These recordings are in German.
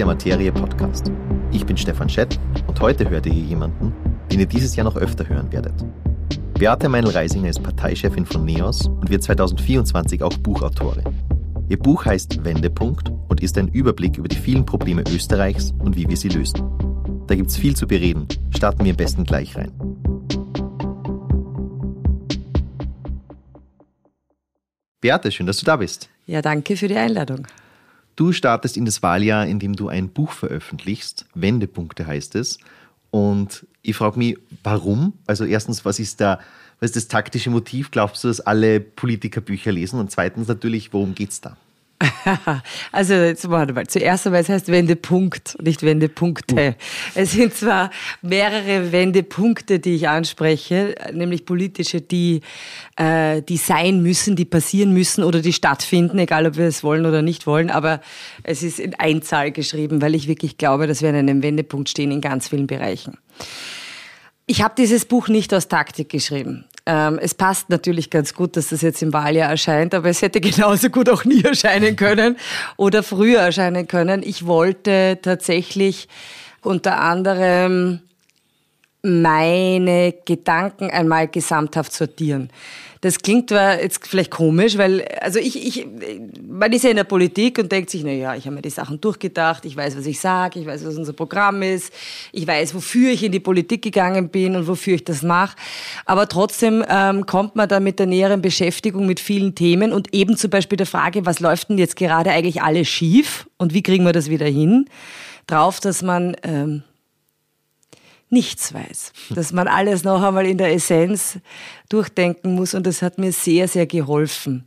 der Materie Podcast. Ich bin Stefan Schett und heute hört ihr jemanden, den ihr dieses Jahr noch öfter hören werdet. Beate Meinl-Reisinger ist Parteichefin von NEOS und wird 2024 auch Buchautorin. Ihr Buch heißt Wendepunkt und ist ein Überblick über die vielen Probleme Österreichs und wie wir sie lösen. Da gibt's viel zu bereden. Starten wir am besten gleich rein. Beate, schön, dass du da bist. Ja, danke für die Einladung. Du startest in das Wahljahr, indem du ein Buch veröffentlichst. Wendepunkte heißt es. Und ich frage mich, warum? Also erstens, was ist da, was ist das taktische Motiv? Glaubst du, dass alle Politiker Bücher lesen? Und zweitens natürlich, worum geht es da? also jetzt warte mal. Zuerst einmal, es heißt Wendepunkt, nicht Wendepunkte. Es sind zwar mehrere Wendepunkte, die ich anspreche, nämlich politische, die, äh, die sein müssen, die passieren müssen oder die stattfinden, egal ob wir es wollen oder nicht wollen. Aber es ist in Einzahl geschrieben, weil ich wirklich glaube, dass wir an einem Wendepunkt stehen in ganz vielen Bereichen. Ich habe dieses Buch nicht aus Taktik geschrieben. Ähm, es passt natürlich ganz gut, dass das jetzt im Wahljahr erscheint, aber es hätte genauso gut auch nie erscheinen können oder früher erscheinen können. Ich wollte tatsächlich unter anderem meine Gedanken einmal gesamthaft sortieren. Das klingt zwar jetzt vielleicht komisch, weil, also ich, ich, man ist ja in der Politik und denkt sich, na ja, ich habe mir die Sachen durchgedacht, ich weiß, was ich sage, ich weiß, was unser Programm ist, ich weiß, wofür ich in die Politik gegangen bin und wofür ich das mache. Aber trotzdem ähm, kommt man da mit der näheren Beschäftigung mit vielen Themen und eben zum Beispiel der Frage, was läuft denn jetzt gerade eigentlich alles schief und wie kriegen wir das wieder hin? Drauf, dass man ähm, nichts weiß. Dass man alles noch einmal in der Essenz durchdenken muss und das hat mir sehr, sehr geholfen.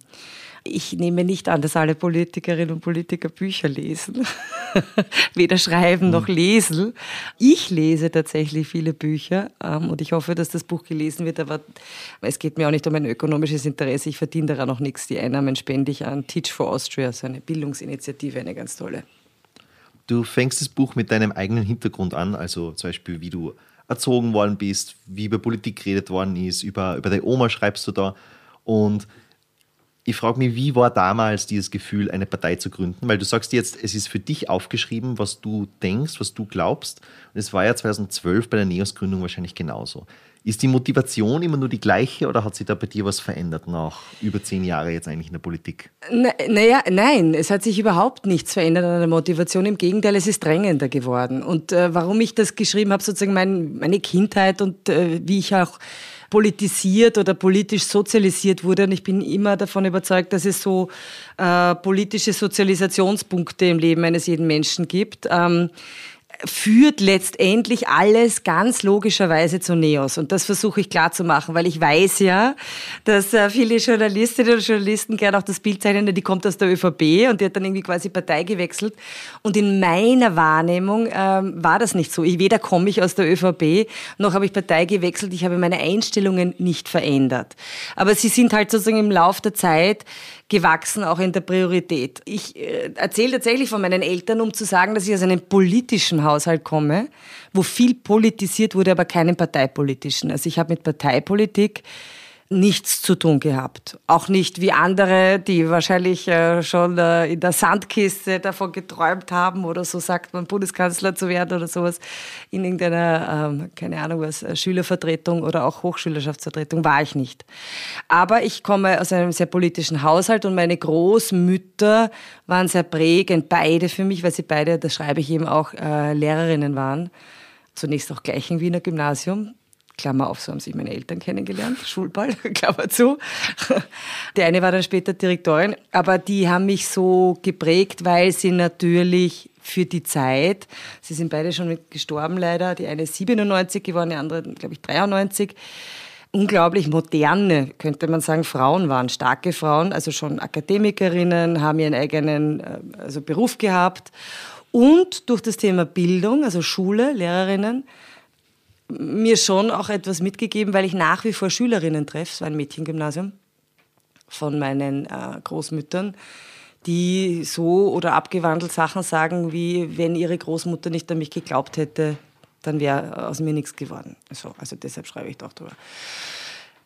Ich nehme nicht an, dass alle Politikerinnen und Politiker Bücher lesen. Weder schreiben noch hm. lesen. Ich lese tatsächlich viele Bücher ähm, und ich hoffe, dass das Buch gelesen wird, aber es geht mir auch nicht um ein ökonomisches Interesse. Ich verdiene daran auch nichts. Die Einnahmen spende ich an Teach for Austria, so eine Bildungsinitiative, eine ganz tolle. Du fängst das Buch mit deinem eigenen Hintergrund an, also zum Beispiel, wie du erzogen worden bist, wie über Politik geredet worden ist, über, über deine Oma schreibst du da. Und ich frage mich, wie war damals dieses Gefühl, eine Partei zu gründen? Weil du sagst jetzt, es ist für dich aufgeschrieben, was du denkst, was du glaubst. Und es war ja 2012 bei der NEOS-Gründung wahrscheinlich genauso. Ist die Motivation immer nur die gleiche oder hat sich da bei dir was verändert nach über zehn Jahren jetzt eigentlich in der Politik? Naja, nein, es hat sich überhaupt nichts verändert an der Motivation. Im Gegenteil, es ist drängender geworden. Und äh, warum ich das geschrieben habe, sozusagen mein, meine Kindheit und äh, wie ich auch politisiert oder politisch sozialisiert wurde. Und ich bin immer davon überzeugt, dass es so äh, politische Sozialisationspunkte im Leben eines jeden Menschen gibt. Ähm, führt letztendlich alles ganz logischerweise zu Neos. Und das versuche ich klar zu machen, weil ich weiß ja, dass äh, viele Journalistinnen und Journalisten gerne auch das Bild zeichnen, die kommt aus der ÖVP und die hat dann irgendwie quasi Partei gewechselt. Und in meiner Wahrnehmung ähm, war das nicht so. Ich, weder komme ich aus der ÖVP, noch habe ich Partei gewechselt. Ich habe meine Einstellungen nicht verändert. Aber sie sind halt sozusagen im Lauf der Zeit gewachsen, auch in der Priorität. Ich äh, erzähle tatsächlich von meinen Eltern, um zu sagen, dass ich aus einem politischen Haushalt komme, wo viel politisiert wurde, aber keinen parteipolitischen. Also ich habe mit Parteipolitik nichts zu tun gehabt. Auch nicht wie andere, die wahrscheinlich äh, schon äh, in der Sandkiste davon geträumt haben oder so sagt man, Bundeskanzler zu werden oder sowas. In irgendeiner, ähm, keine Ahnung was, äh, Schülervertretung oder auch Hochschülerschaftsvertretung war ich nicht. Aber ich komme aus einem sehr politischen Haushalt und meine Großmütter waren sehr prägend, beide für mich, weil sie beide, das schreibe ich eben auch, Lehrerinnen waren. Zunächst auch gleich im Wiener Gymnasium, Klammer auf, so haben sich meine Eltern kennengelernt, Schulball, Klammer zu. Der eine war dann später Direktorin, aber die haben mich so geprägt, weil sie natürlich für die Zeit, sie sind beide schon gestorben leider, die eine ist 97 geworden, die andere, glaube ich, 93, unglaublich moderne, könnte man sagen, Frauen waren, starke Frauen, also schon Akademikerinnen, haben ihren eigenen äh, also Beruf gehabt und durch das Thema Bildung, also Schule, Lehrerinnen, mir schon auch etwas mitgegeben, weil ich nach wie vor Schülerinnen treffe, es war ein Mädchengymnasium, von meinen äh, Großmüttern, die so oder abgewandelt Sachen sagen, wie wenn ihre Großmutter nicht an mich geglaubt hätte, dann wäre aus mir nichts geworden. So, also deshalb schreibe ich doch drüber.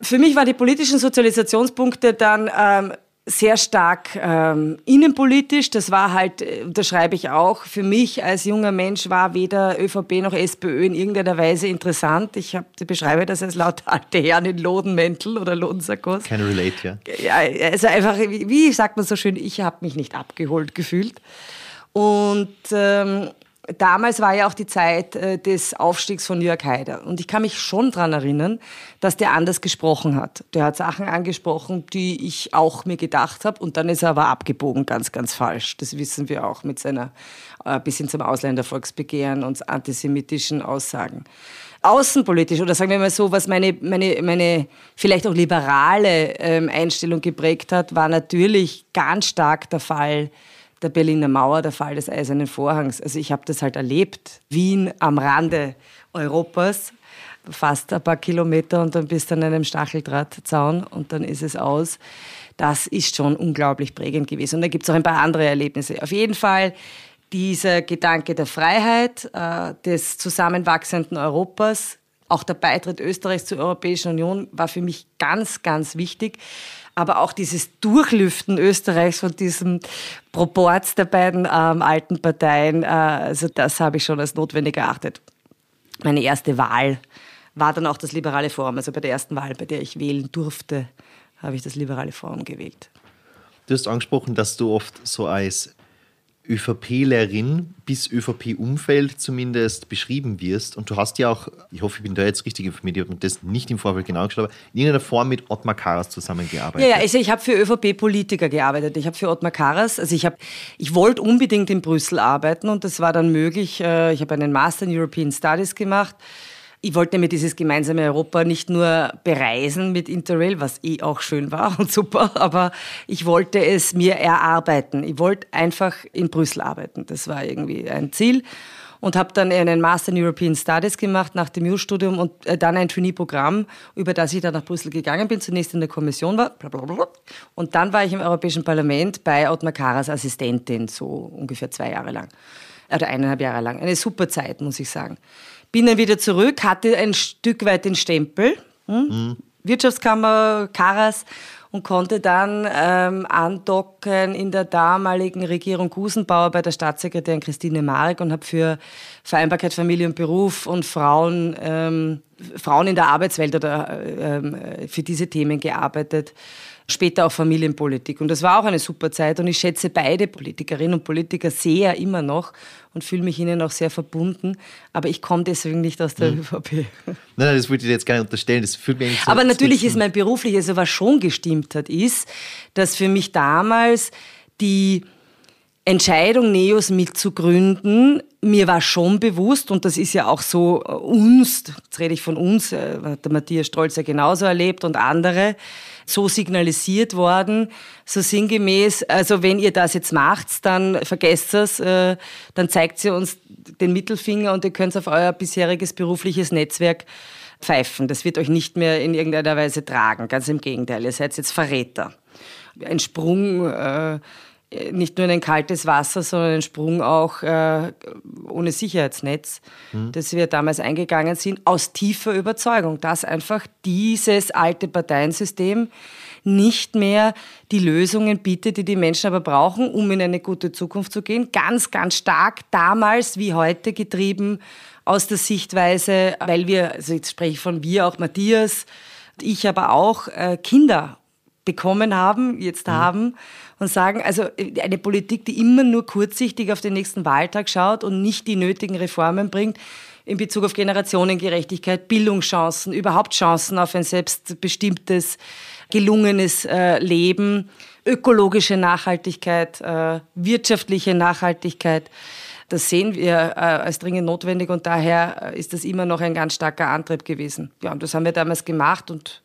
Für mich waren die politischen Sozialisationspunkte dann ähm, sehr stark ähm, innenpolitisch. Das war halt, äh, unterschreibe ich auch, für mich als junger Mensch war weder ÖVP noch SPÖ in irgendeiner Weise interessant. Ich hab, beschreibe das als lauter alte Herren in Lodenmäntel oder Lodensackos. Keine Relate, ja. Ja, also einfach, wie, wie sagt man so schön, ich habe mich nicht abgeholt gefühlt. Und ähm, damals war ja auch die Zeit äh, des Aufstiegs von Jörg Haider. Und ich kann mich schon daran erinnern, dass der anders gesprochen hat. Der hat Sachen angesprochen, die ich auch mir gedacht habe. Und dann ist er aber abgebogen, ganz, ganz falsch. Das wissen wir auch mit seiner äh, bis hin zum Ausländervolksbegehren und antisemitischen Aussagen. Außenpolitisch oder sagen wir mal so, was meine, meine, meine vielleicht auch liberale ähm, Einstellung geprägt hat, war natürlich ganz stark der Fall der Berliner Mauer, der Fall des Eisernen Vorhangs. Also ich habe das halt erlebt. Wien am Rande Europas, fast ein paar Kilometer und dann bist du an einem Stacheldrahtzaun und dann ist es aus. Das ist schon unglaublich prägend gewesen. Und da gibt es auch ein paar andere Erlebnisse. Auf jeden Fall dieser Gedanke der Freiheit, äh, des zusammenwachsenden Europas, auch der Beitritt Österreichs zur Europäischen Union war für mich ganz, ganz wichtig aber auch dieses Durchlüften Österreichs von diesem Proporz der beiden ähm, alten Parteien, äh, also das habe ich schon als notwendig erachtet. Meine erste Wahl war dann auch das Liberale Forum. Also bei der ersten Wahl, bei der ich wählen durfte, habe ich das Liberale Forum gewählt. Du hast angesprochen, dass du oft so als ÖVP-Lerin bis ÖVP-Umfeld zumindest beschrieben wirst. Und du hast ja auch, ich hoffe, ich bin da jetzt richtig informiert, ich habe das nicht im Vorfeld genau geschaut, aber in irgendeiner Form mit Ottmar Karas zusammengearbeitet. Ja, ja also ich habe für ÖVP-Politiker gearbeitet. Ich habe für Ottmar Karas, also ich ich wollte unbedingt in Brüssel arbeiten und das war dann möglich. Äh, ich habe einen Master in European Studies gemacht ich wollte mir dieses gemeinsame Europa nicht nur bereisen mit Interrail, was eh auch schön war und super, aber ich wollte es mir erarbeiten. Ich wollte einfach in Brüssel arbeiten. Das war irgendwie ein Ziel und habe dann einen Master in European Studies gemacht nach dem Jurastudium und äh, dann ein Trainee-Programm, über das ich dann nach Brüssel gegangen bin, zunächst in der Kommission war und dann war ich im Europäischen Parlament bei Ottmar Karas Assistentin, so ungefähr zwei Jahre lang, oder eineinhalb Jahre lang. Eine super Zeit, muss ich sagen. Bin dann wieder zurück, hatte ein Stück weit den Stempel, hm? mhm. Wirtschaftskammer, Karas und konnte dann ähm, andocken in der damaligen Regierung Gusenbauer bei der Staatssekretärin Christine Marek und habe für Vereinbarkeit Familie und Beruf und Frauen, ähm, Frauen in der Arbeitswelt oder ähm, für diese Themen gearbeitet später auch Familienpolitik. Und das war auch eine super Zeit und ich schätze beide Politikerinnen und Politiker sehr immer noch und fühle mich ihnen auch sehr verbunden. Aber ich komme deswegen nicht aus der hm. ÖVP. Nein, nein, das wollte ich jetzt gar nicht unterstellen. Das fühlt mich so Aber natürlich ist mein berufliches, also was schon gestimmt hat, ist, dass für mich damals die Entscheidung, Neos mitzugründen, mir war schon bewusst, und das ist ja auch so äh, uns, jetzt rede ich von uns, äh, hat der Matthias Stolz ja genauso erlebt und andere, so signalisiert worden, so sinngemäß, also wenn ihr das jetzt macht, dann vergesst es, äh, dann zeigt sie uns den Mittelfinger und ihr könnt auf euer bisheriges berufliches Netzwerk pfeifen. Das wird euch nicht mehr in irgendeiner Weise tragen, ganz im Gegenteil, ihr seid jetzt Verräter. Ein Sprung äh, nicht nur in ein kaltes Wasser, sondern einen Sprung auch äh, ohne Sicherheitsnetz, mhm. das wir damals eingegangen sind, aus tiefer Überzeugung, dass einfach dieses alte Parteiensystem nicht mehr die Lösungen bietet, die die Menschen aber brauchen, um in eine gute Zukunft zu gehen. Ganz, ganz stark damals wie heute getrieben aus der Sichtweise, weil wir, also jetzt spreche ich von wir, auch Matthias, ich aber auch äh, Kinder bekommen haben, jetzt mhm. haben und sagen, also äh, eine Politik, die immer nur kurzsichtig auf den nächsten Wahltag schaut und nicht die nötigen Reformen bringt, in Bezug auf Generationengerechtigkeit, Bildungschancen, überhaupt Chancen auf ein selbstbestimmtes, gelungenes äh, Leben, ökologische Nachhaltigkeit, äh, wirtschaftliche Nachhaltigkeit. Das sehen wir äh, als dringend notwendig und daher äh, ist das immer noch ein ganz starker Antrieb gewesen. Ja, und das haben wir damals gemacht und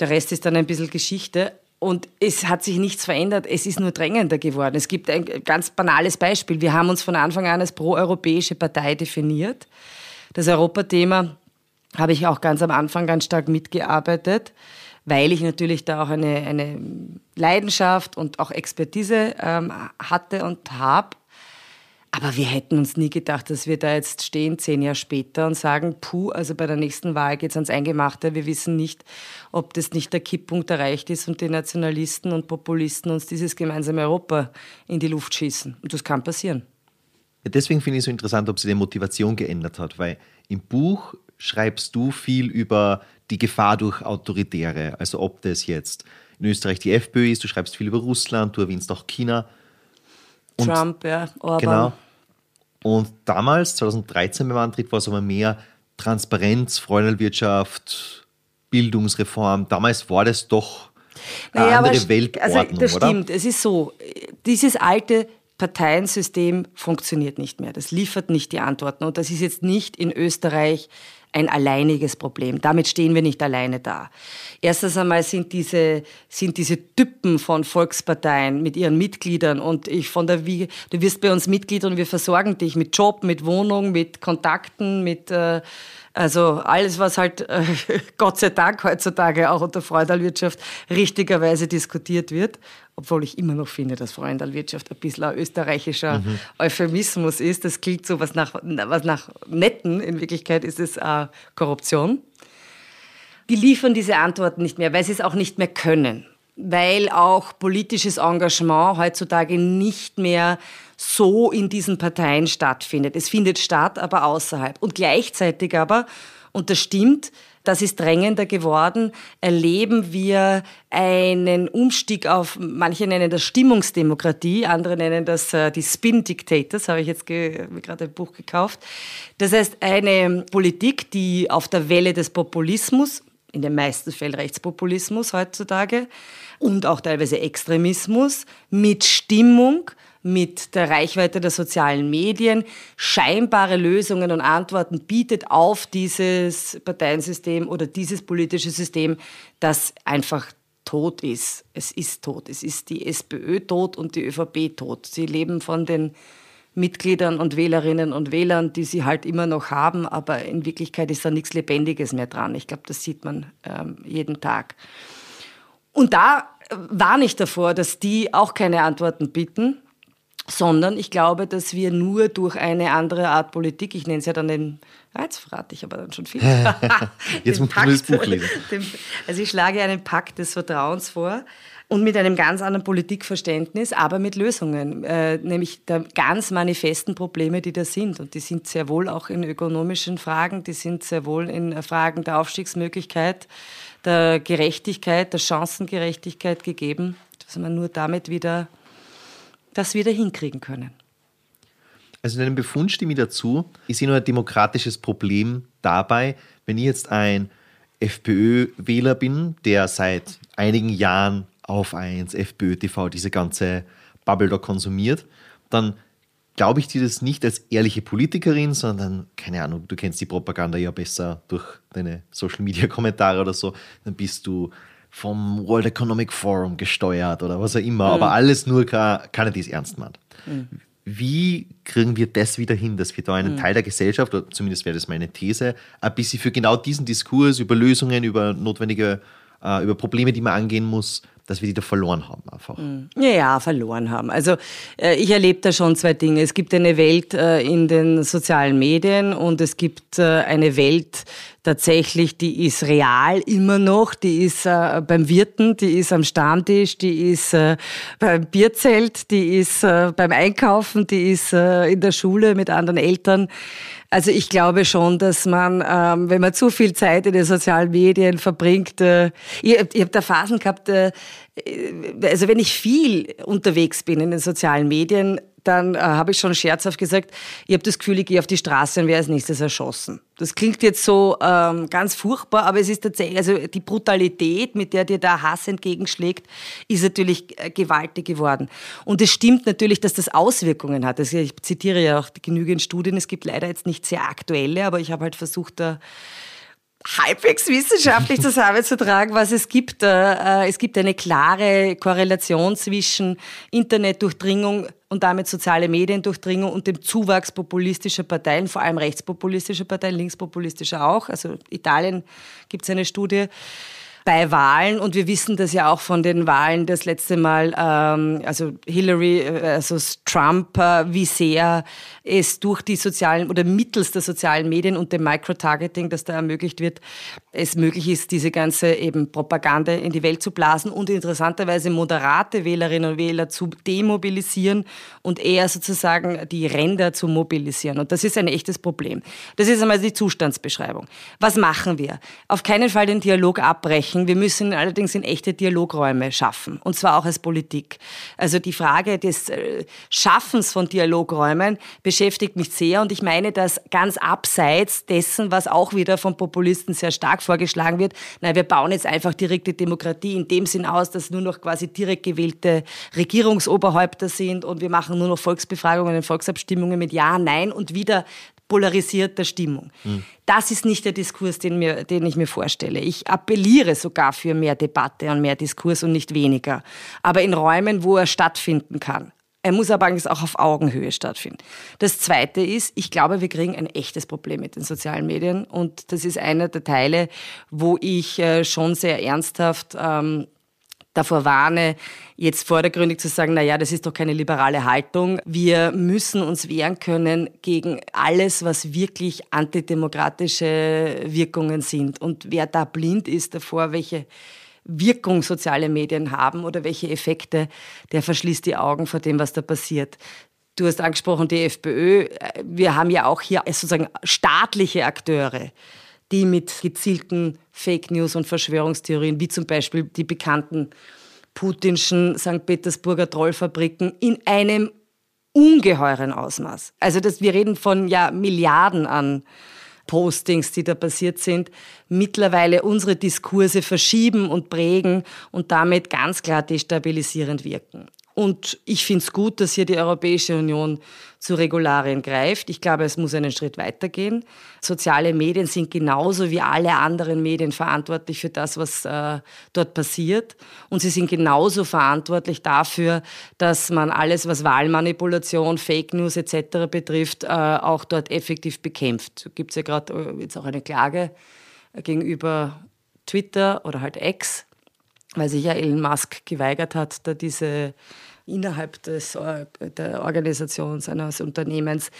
der Rest ist dann ein bisschen Geschichte. Und es hat sich nichts verändert, es ist nur drängender geworden. Es gibt ein ganz banales Beispiel. Wir haben uns von Anfang an als proeuropäische Partei definiert. Das Europathema habe ich auch ganz am Anfang ganz stark mitgearbeitet, weil ich natürlich da auch eine, eine Leidenschaft und auch Expertise ähm, hatte und habe. Aber wir hätten uns nie gedacht, dass wir da jetzt stehen, zehn Jahre später, und sagen, puh, also bei der nächsten Wahl geht es ans Eingemachte. Wir wissen nicht, ob das nicht der Kipppunkt erreicht ist und die Nationalisten und Populisten uns dieses gemeinsame Europa in die Luft schießen. Und das kann passieren. Ja, deswegen finde ich es so interessant, ob sich die Motivation geändert hat, weil im Buch schreibst du viel über die Gefahr durch Autoritäre. Also ob das jetzt in Österreich die FPÖ ist, du schreibst viel über Russland, du erwähnst auch China. Und Trump, ja, Orban. Genau. Und damals, 2013 beim Antritt, war es aber mehr Transparenz, Freundelwirtschaft, Bildungsreform. Damals war das doch eine naja, andere Weltordnung, also das oder? stimmt. Es ist so, dieses alte Parteiensystem funktioniert nicht mehr. Das liefert nicht die Antworten. Und das ist jetzt nicht in Österreich ein alleiniges Problem. Damit stehen wir nicht alleine da. Erstens einmal sind diese, sind diese Typen von Volksparteien mit ihren Mitgliedern und ich von der Wiege, du wirst bei uns Mitglied und wir versorgen dich mit Job, mit Wohnung, mit Kontakten, mit, äh, also alles, was halt äh, Gott sei Dank heutzutage auch unter Freudalwirtschaft richtigerweise diskutiert wird, obwohl ich immer noch finde, dass Freundalwirtschaft ein bisschen ein österreichischer mhm. Euphemismus ist. Das klingt so was nach, was nach Netten, in Wirklichkeit ist es äh, Korruption. Die liefern diese Antworten nicht mehr, weil sie es auch nicht mehr können, weil auch politisches Engagement heutzutage nicht mehr so in diesen Parteien stattfindet. Es findet statt, aber außerhalb. Und gleichzeitig aber, und das stimmt, das ist drängender geworden, erleben wir einen Umstieg auf, manche nennen das Stimmungsdemokratie, andere nennen das äh, die Spin-Dictators, habe ich jetzt gerade ein Buch gekauft. Das heißt, eine Politik, die auf der Welle des Populismus, in den meisten Fällen Rechtspopulismus heutzutage, und auch teilweise Extremismus mit Stimmung, mit der Reichweite der sozialen Medien scheinbare Lösungen und Antworten bietet auf dieses Parteiensystem oder dieses politische System, das einfach tot ist. Es ist tot. Es ist die SPÖ tot und die ÖVP tot. Sie leben von den Mitgliedern und Wählerinnen und Wählern, die sie halt immer noch haben, aber in Wirklichkeit ist da nichts Lebendiges mehr dran. Ich glaube, das sieht man ähm, jeden Tag. Und da warne ich davor, dass die auch keine Antworten bieten, sondern ich glaube, dass wir nur durch eine andere Art Politik, ich nenne es ja dann den, ah, jetzt verrate ich aber dann schon viel. jetzt muss man das Buch lesen. Also ich schlage einen Pakt des Vertrauens vor und mit einem ganz anderen Politikverständnis, aber mit Lösungen, äh, nämlich der ganz manifesten Probleme, die da sind. Und die sind sehr wohl auch in ökonomischen Fragen, die sind sehr wohl in Fragen der Aufstiegsmöglichkeit, der Gerechtigkeit, der Chancengerechtigkeit gegeben, dass man nur damit wieder das wieder hinkriegen können. Also in einem Befund stimme ich dazu. Ich sehe nur ein demokratisches Problem dabei, wenn ich jetzt ein FPÖ-Wähler bin, der seit einigen Jahren auf 1, FPÖ TV, diese ganze Bubble da konsumiert, dann glaube ich dir das nicht als ehrliche Politikerin, sondern, keine Ahnung, du kennst die Propaganda ja besser durch deine Social-Media-Kommentare oder so, dann bist du vom World Economic Forum gesteuert oder was auch immer, mhm. aber alles nur keiner, die es ernst meint. Mhm. Wie kriegen wir das wieder hin, dass wir da einen mhm. Teil der Gesellschaft, oder zumindest wäre das meine These, ein bisschen für genau diesen Diskurs über Lösungen, über notwendige, äh, über Probleme, die man angehen muss, dass wir die da verloren haben einfach. Mhm. Ja, ja, verloren haben. Also äh, ich erlebe da schon zwei Dinge. Es gibt eine Welt äh, in den sozialen Medien und es gibt äh, eine Welt tatsächlich, die ist real immer noch, die ist beim Wirten, die ist am Stammtisch, die ist beim Bierzelt, die ist beim Einkaufen, die ist in der Schule mit anderen Eltern. Also ich glaube schon, dass man, ähm, wenn man zu viel Zeit in den sozialen Medien verbringt, äh, ich, ich habe da Phasen gehabt, äh, also wenn ich viel unterwegs bin in den sozialen Medien, dann äh, habe ich schon scherzhaft gesagt, ich habe das Gefühl, ich gehe auf die Straße und werde als nächstes erschossen. Das klingt jetzt so ähm, ganz furchtbar, aber es ist tatsächlich, also die Brutalität, mit der dir da Hass entgegenschlägt, ist natürlich äh, gewaltig geworden. Und es stimmt natürlich, dass das Auswirkungen hat. Also ich zitiere ja auch genügend Studien, es gibt leider jetzt nicht sehr aktuelle, aber ich habe halt versucht, da halbwegs wissenschaftlich zusammenzutragen, was es gibt. Äh, es gibt eine klare Korrelation zwischen Internetdurchdringung und damit soziale Mediendurchdringung und dem Zuwachs populistischer Parteien, vor allem rechtspopulistischer Parteien, linkspopulistischer auch. Also Italien gibt es eine Studie. Bei Wahlen und wir wissen das ja auch von den Wahlen das letzte Mal, ähm, also Hillary also Trump, äh, wie sehr es durch die sozialen oder mittels der sozialen Medien und dem Microtargeting, das da ermöglicht wird, es möglich ist, diese ganze eben Propaganda in die Welt zu blasen und interessanterweise moderate Wählerinnen und Wähler zu demobilisieren und eher sozusagen die Ränder zu mobilisieren. Und das ist ein echtes Problem. Das ist einmal die Zustandsbeschreibung. Was machen wir? Auf keinen Fall den Dialog abbrechen. Wir müssen allerdings in echte Dialogräume schaffen. Und zwar auch als Politik. Also die Frage des äh, Schaffens von Dialogräumen beschäftigt mich sehr. Und ich meine das ganz abseits dessen, was auch wieder von Populisten sehr stark vorgeschlagen wird. Nein, wir bauen jetzt einfach direkte Demokratie in dem Sinn aus, dass nur noch quasi direkt gewählte Regierungsoberhäupter sind und wir machen nur noch Volksbefragungen und Volksabstimmungen mit Ja, Nein und wieder polarisierter Stimmung. Mhm. Das ist nicht der Diskurs, den, mir, den ich mir vorstelle. Ich appelliere sogar für mehr Debatte und mehr Diskurs und nicht weniger. Aber in Räumen, wo er stattfinden kann. Er muss aber eigentlich auch auf Augenhöhe stattfinden. Das Zweite ist, ich glaube, wir kriegen ein echtes Problem mit den sozialen Medien. Und das ist einer der Teile, wo ich äh, schon sehr ernsthaft ähm, davor warne, jetzt vordergründig zu sagen, na ja, das ist doch keine liberale Haltung. Wir müssen uns wehren können gegen alles, was wirklich antidemokratische Wirkungen sind. Und wer da blind ist davor, welche Wirkung soziale Medien haben oder welche Effekte, der verschließt die Augen vor dem, was da passiert. Du hast angesprochen, die FPÖ. Wir haben ja auch hier sozusagen staatliche Akteure, die mit gezielten Fake News und Verschwörungstheorien, wie zum Beispiel die bekannten putinschen St. Petersburger Trollfabriken, in einem ungeheuren Ausmaß. Also das, wir reden von ja, Milliarden an Postings, die da passiert sind, mittlerweile unsere Diskurse verschieben und prägen und damit ganz klar destabilisierend wirken. Und ich finde es gut, dass hier die Europäische Union zu Regularien greift. Ich glaube, es muss einen Schritt weitergehen. Soziale Medien sind genauso wie alle anderen Medien verantwortlich für das, was äh, dort passiert. Und sie sind genauso verantwortlich dafür, dass man alles, was Wahlmanipulation, Fake News etc. betrifft, äh, auch dort effektiv bekämpft. Gibt es ja gerade äh, jetzt auch eine Klage gegenüber Twitter oder halt X, weil sich ja Elon Musk geweigert hat, da diese innerhalb des, der Organisation seines Unternehmens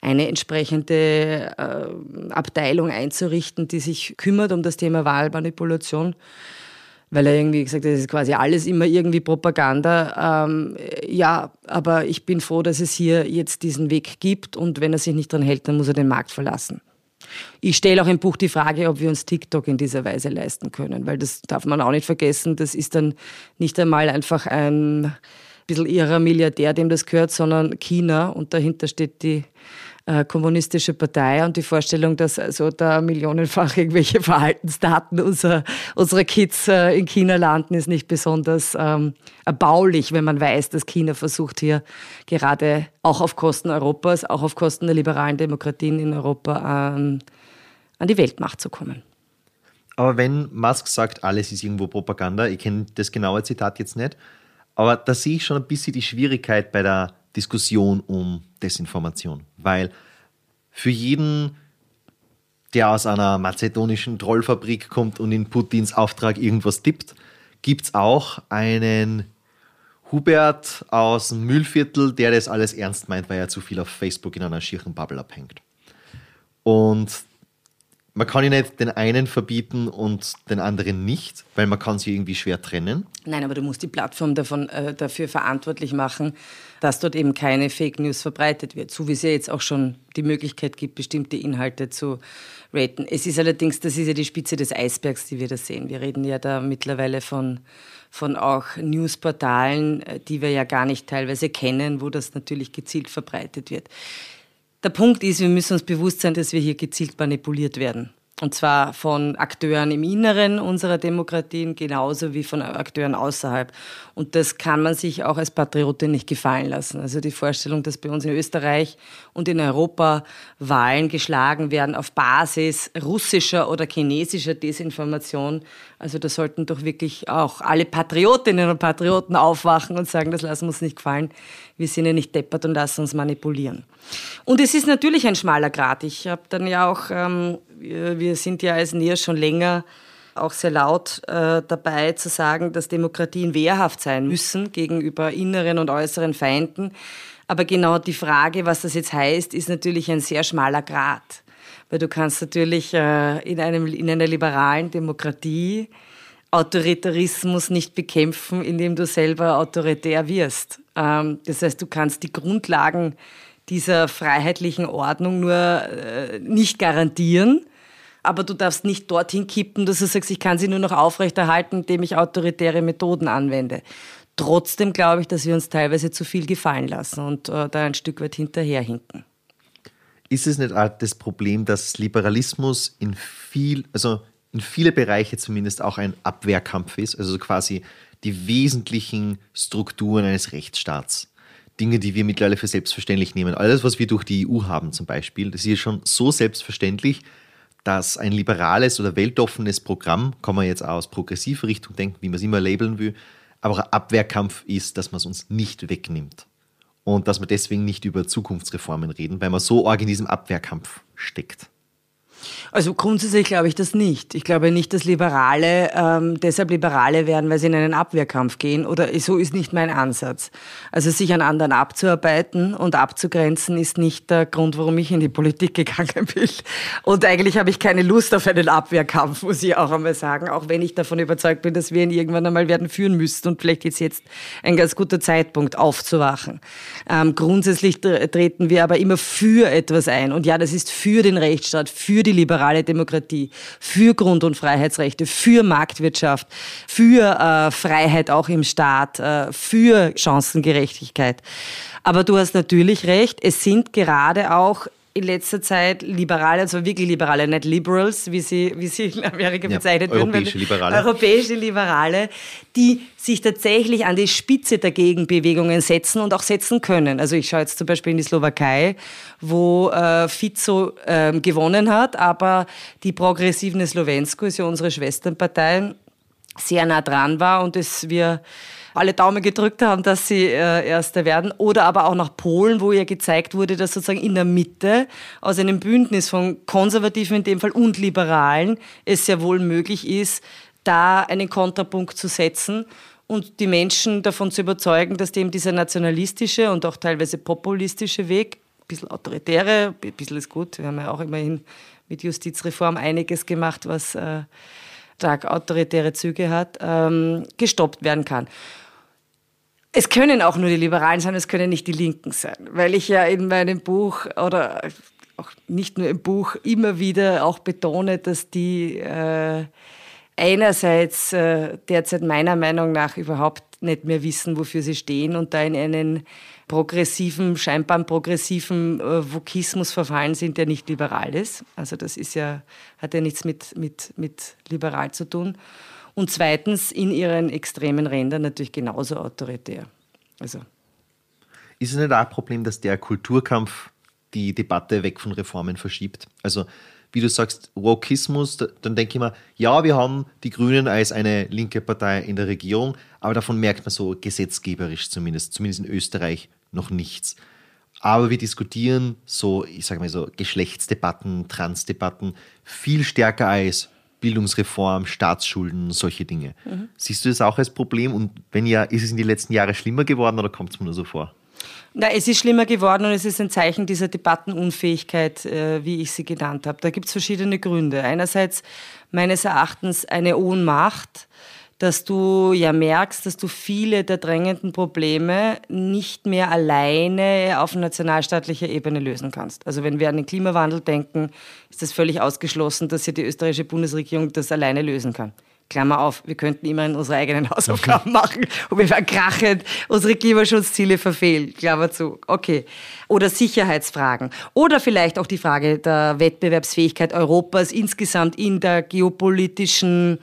eine entsprechende äh, Abteilung einzurichten, die sich kümmert um das Thema Wahlmanipulation weil er irgendwie gesagt hat, das ist quasi alles immer irgendwie Propaganda. Ähm, ja, aber ich bin froh, dass es hier jetzt diesen Weg gibt und wenn er sich nicht dran hält, dann muss er den Markt verlassen. Ich stelle auch im Buch die Frage, ob wir uns TikTok in dieser Weise leisten können, weil das darf man auch nicht vergessen. Das ist dann nicht einmal einfach ein bisschen ihrer Milliardär, dem das gehört, sondern China und dahinter steht die äh, kommunistische Partei und die Vorstellung, dass also da millionenfach irgendwelche Verhaltensdaten unserer, unserer Kids äh, in China landen, ist nicht besonders ähm, erbaulich, wenn man weiß, dass China versucht hier gerade auch auf Kosten Europas, auch auf Kosten der liberalen Demokratien in Europa an, an die Weltmacht zu kommen. Aber wenn Musk sagt, alles ist irgendwo Propaganda, ich kenne das genaue Zitat jetzt nicht, aber da sehe ich schon ein bisschen die Schwierigkeit bei der Diskussion um Desinformation, weil für jeden, der aus einer mazedonischen Trollfabrik kommt und in Putins Auftrag irgendwas tippt, gibt es auch einen Hubert aus dem Müllviertel, der das alles ernst meint, weil er zu viel auf Facebook in einer schieren Bubble abhängt. Und man kann ja nicht den einen verbieten und den anderen nicht, weil man kann sie irgendwie schwer trennen. Nein, aber du musst die Plattform davon, äh, dafür verantwortlich machen, dass dort eben keine Fake News verbreitet wird. So wie es ja jetzt auch schon die Möglichkeit gibt, bestimmte Inhalte zu raten. Es ist allerdings, das ist ja die Spitze des Eisbergs, die wir da sehen. Wir reden ja da mittlerweile von, von auch Newsportalen, äh, die wir ja gar nicht teilweise kennen, wo das natürlich gezielt verbreitet wird. Der Punkt ist, wir müssen uns bewusst sein, dass wir hier gezielt manipuliert werden. Und zwar von Akteuren im Inneren unserer Demokratien genauso wie von Akteuren außerhalb. Und das kann man sich auch als Patriotin nicht gefallen lassen. Also die Vorstellung, dass bei uns in Österreich und in Europa Wahlen geschlagen werden auf Basis russischer oder chinesischer Desinformation. Also da sollten doch wirklich auch alle Patriotinnen und Patrioten aufwachen und sagen, das lassen wir uns nicht gefallen. Wir sind ja nicht deppert und lassen uns manipulieren. Und es ist natürlich ein schmaler Grad. Ich habe dann ja auch ähm, wir sind ja als NIR schon länger auch sehr laut äh, dabei zu sagen, dass Demokratien wehrhaft sein müssen gegenüber inneren und äußeren Feinden. Aber genau die Frage, was das jetzt heißt, ist natürlich ein sehr schmaler Grat. Weil du kannst natürlich äh, in, einem, in einer liberalen Demokratie Autoritarismus nicht bekämpfen, indem du selber autoritär wirst. Ähm, das heißt, du kannst die Grundlagen dieser freiheitlichen Ordnung nur äh, nicht garantieren, aber du darfst nicht dorthin kippen, dass du sagst, ich kann sie nur noch aufrechterhalten, indem ich autoritäre Methoden anwende. Trotzdem glaube ich, dass wir uns teilweise zu viel gefallen lassen und äh, da ein Stück weit hinterherhinken. Ist es nicht auch das Problem, dass Liberalismus in viel, also in viele Bereiche zumindest auch ein Abwehrkampf ist, also quasi die wesentlichen Strukturen eines Rechtsstaats. Dinge, die wir mittlerweile für selbstverständlich nehmen. Alles, was wir durch die EU haben zum Beispiel, das ist schon so selbstverständlich, dass ein liberales oder weltoffenes Programm, kann man jetzt auch aus progressiver Richtung denken, wie man es immer labeln will, aber ein Abwehrkampf ist, dass man es uns nicht wegnimmt. Und dass wir deswegen nicht über Zukunftsreformen reden, weil man so arg in diesem Abwehrkampf steckt. Also grundsätzlich glaube ich das nicht. Ich glaube nicht, dass Liberale ähm, deshalb Liberale werden, weil sie in einen Abwehrkampf gehen. Oder so ist nicht mein Ansatz. Also sich an anderen abzuarbeiten und abzugrenzen ist nicht der Grund, warum ich in die Politik gegangen bin. Und eigentlich habe ich keine Lust auf einen Abwehrkampf, muss ich auch einmal sagen. Auch wenn ich davon überzeugt bin, dass wir ihn irgendwann einmal werden führen müssten. Und vielleicht ist jetzt ein ganz guter Zeitpunkt aufzuwachen. Ähm, grundsätzlich treten wir aber immer für etwas ein. Und ja, das ist für den Rechtsstaat, für die liberale Demokratie, für Grund- und Freiheitsrechte, für Marktwirtschaft, für äh, Freiheit auch im Staat, äh, für Chancengerechtigkeit. Aber du hast natürlich recht, es sind gerade auch in letzter Zeit Liberale, also wirklich Liberale, nicht Liberals, wie sie, wie sie in Amerika bezeichnet ja, werden. Europäische Liberale. Europäische Liberale, die sich tatsächlich an die Spitze der Gegenbewegungen setzen und auch setzen können. Also ich schaue jetzt zum Beispiel in die Slowakei, wo äh, Fico äh, gewonnen hat, aber die progressiven Slowensko ist ja unsere Schwesternpartei, sehr nah dran war und es wir alle Daumen gedrückt haben, dass sie äh, Erster werden. Oder aber auch nach Polen, wo ja gezeigt wurde, dass sozusagen in der Mitte aus einem Bündnis von Konservativen in dem Fall und Liberalen es sehr wohl möglich ist, da einen Kontrapunkt zu setzen und die Menschen davon zu überzeugen, dass dem dieser nationalistische und auch teilweise populistische Weg, ein bisschen autoritäre, ein bisschen ist gut, wir haben ja auch immerhin mit Justizreform einiges gemacht, was äh, stark autoritäre Züge hat, ähm, gestoppt werden kann. Es können auch nur die Liberalen sein, es können nicht die Linken sein, weil ich ja in meinem Buch oder auch nicht nur im Buch immer wieder auch betone, dass die äh, einerseits äh, derzeit meiner Meinung nach überhaupt nicht mehr wissen, wofür sie stehen und da in einen progressiven, scheinbar progressiven äh, Vokismus verfallen sind, der nicht liberal ist. Also das ist ja, hat ja nichts mit, mit, mit liberal zu tun und zweitens in ihren extremen Rändern natürlich genauso autoritär. Also. Ist es nicht auch ein Problem, dass der Kulturkampf die Debatte weg von Reformen verschiebt? Also, wie du sagst, Wokismus, dann denke ich mir, ja, wir haben die Grünen als eine linke Partei in der Regierung, aber davon merkt man so gesetzgeberisch zumindest, zumindest in Österreich, noch nichts. Aber wir diskutieren so, ich sage mal so, Geschlechtsdebatten, Transdebatten viel stärker als Bildungsreform, Staatsschulden, solche Dinge. Mhm. Siehst du das auch als Problem? Und wenn ja, ist es in den letzten Jahren schlimmer geworden oder kommt es mir nur so vor? Na, es ist schlimmer geworden und es ist ein Zeichen dieser Debattenunfähigkeit, äh, wie ich sie genannt habe. Da gibt es verschiedene Gründe. Einerseits meines Erachtens eine Ohnmacht dass du ja merkst, dass du viele der drängenden Probleme nicht mehr alleine auf nationalstaatlicher Ebene lösen kannst. Also wenn wir an den Klimawandel denken, ist es völlig ausgeschlossen, dass hier die österreichische Bundesregierung das alleine lösen kann. Klammer auf, wir könnten immerhin unsere eigenen Hausaufgaben machen und wir werden krachend unsere Klimaschutzziele verfehlen. Klammer zu. Okay. Oder Sicherheitsfragen. Oder vielleicht auch die Frage der Wettbewerbsfähigkeit Europas insgesamt in der geopolitischen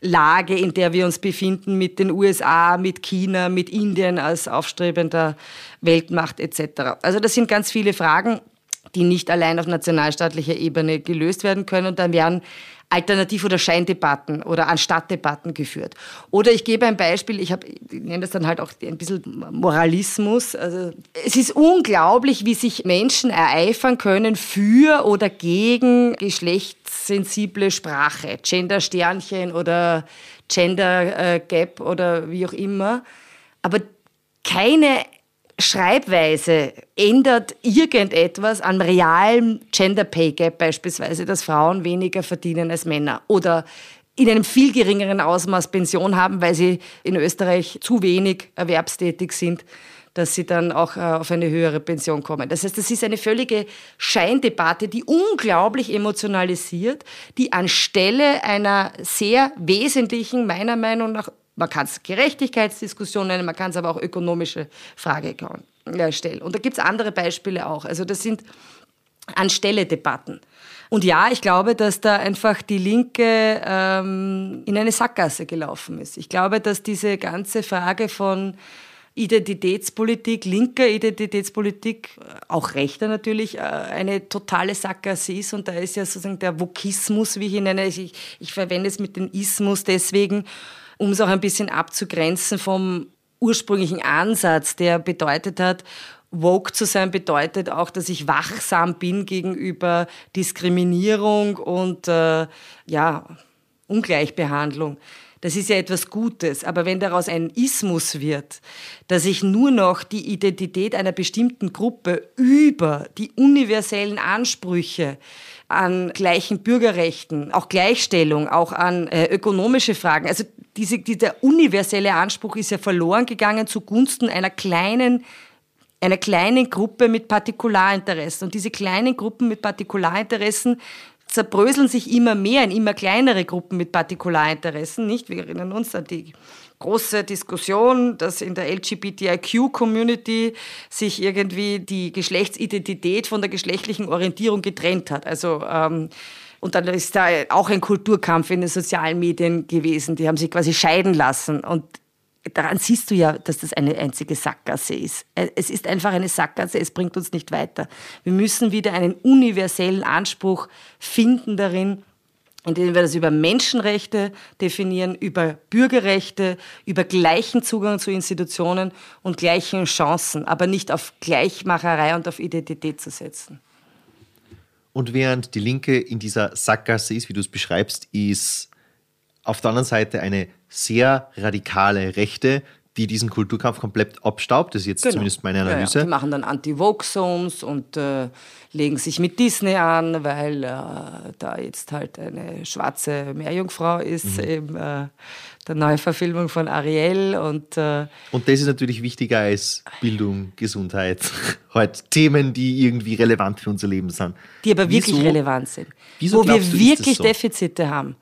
Lage, in der wir uns befinden mit den USA, mit China, mit Indien als aufstrebender Weltmacht etc. Also das sind ganz viele Fragen, die nicht allein auf nationalstaatlicher Ebene gelöst werden können. Und dann werden Alternativ- oder Scheindebatten oder Anstattdebatten geführt. Oder ich gebe ein Beispiel, ich, hab, ich nenne das dann halt auch ein bisschen Moralismus. Also, es ist unglaublich, wie sich Menschen ereifern können für oder gegen geschlechtssensible Sprache, Gender-Sternchen oder Gender-Gap oder wie auch immer. Aber keine Schreibweise ändert irgendetwas am realen Gender Pay Gap beispielsweise, dass Frauen weniger verdienen als Männer oder in einem viel geringeren Ausmaß Pension haben, weil sie in Österreich zu wenig erwerbstätig sind, dass sie dann auch äh, auf eine höhere Pension kommen. Das heißt, das ist eine völlige Scheindebatte, die unglaublich emotionalisiert, die anstelle einer sehr wesentlichen, meiner Meinung nach man kann es Gerechtigkeitsdiskussion nennen, man kann es aber auch ökonomische Frage stellen. Und da gibt es andere Beispiele auch. Also das sind Anstelle-Debatten. Und ja, ich glaube, dass da einfach die Linke ähm, in eine Sackgasse gelaufen ist. Ich glaube, dass diese ganze Frage von Identitätspolitik, linker Identitätspolitik, auch rechter natürlich, äh, eine totale Sackgasse ist. Und da ist ja sozusagen der Vokismus, wie ich ihn nenne, ich, ich verwende es mit dem Ismus deswegen, um es auch ein bisschen abzugrenzen vom ursprünglichen Ansatz, der bedeutet hat, Woke zu sein bedeutet auch, dass ich wachsam bin gegenüber Diskriminierung und äh, ja, Ungleichbehandlung. Das ist ja etwas Gutes. Aber wenn daraus ein Ismus wird, dass ich nur noch die Identität einer bestimmten Gruppe über die universellen Ansprüche an gleichen Bürgerrechten, auch Gleichstellung, auch an äh, ökonomische Fragen. Also diese, dieser universelle Anspruch ist ja verloren gegangen zugunsten einer kleinen einer kleinen Gruppe mit Partikularinteressen. Und diese kleinen Gruppen mit Partikularinteressen zerbröseln sich immer mehr in immer kleinere Gruppen mit Partikularinteressen. Nicht? Wir erinnern uns an die große Diskussion, dass in der LGBTIQ-Community sich irgendwie die Geschlechtsidentität von der geschlechtlichen Orientierung getrennt hat. Also ähm, und dann ist da auch ein Kulturkampf in den sozialen Medien gewesen. Die haben sich quasi scheiden lassen. Und daran siehst du ja, dass das eine einzige Sackgasse ist. Es ist einfach eine Sackgasse, es bringt uns nicht weiter. Wir müssen wieder einen universellen Anspruch finden darin, indem wir das über Menschenrechte definieren, über Bürgerrechte, über gleichen Zugang zu Institutionen und gleichen Chancen, aber nicht auf Gleichmacherei und auf Identität zu setzen. Und während die Linke in dieser Sackgasse ist, wie du es beschreibst, ist auf der anderen Seite eine sehr radikale Rechte, die diesen Kulturkampf komplett abstaubt. Das ist jetzt genau. zumindest meine Analyse. Ja, ja. Die machen dann Anti-Vogue-Songs und äh, legen sich mit Disney an, weil äh, da jetzt halt eine schwarze Meerjungfrau ist, mhm. eben äh, der Neuverfilmung von Ariel. Und, äh, und das ist natürlich wichtiger als Bildung, Gesundheit, halt Themen, die irgendwie relevant für unser Leben sind. Die aber wirklich wieso, relevant sind. Wieso wo wir wirklich so? Defizite haben.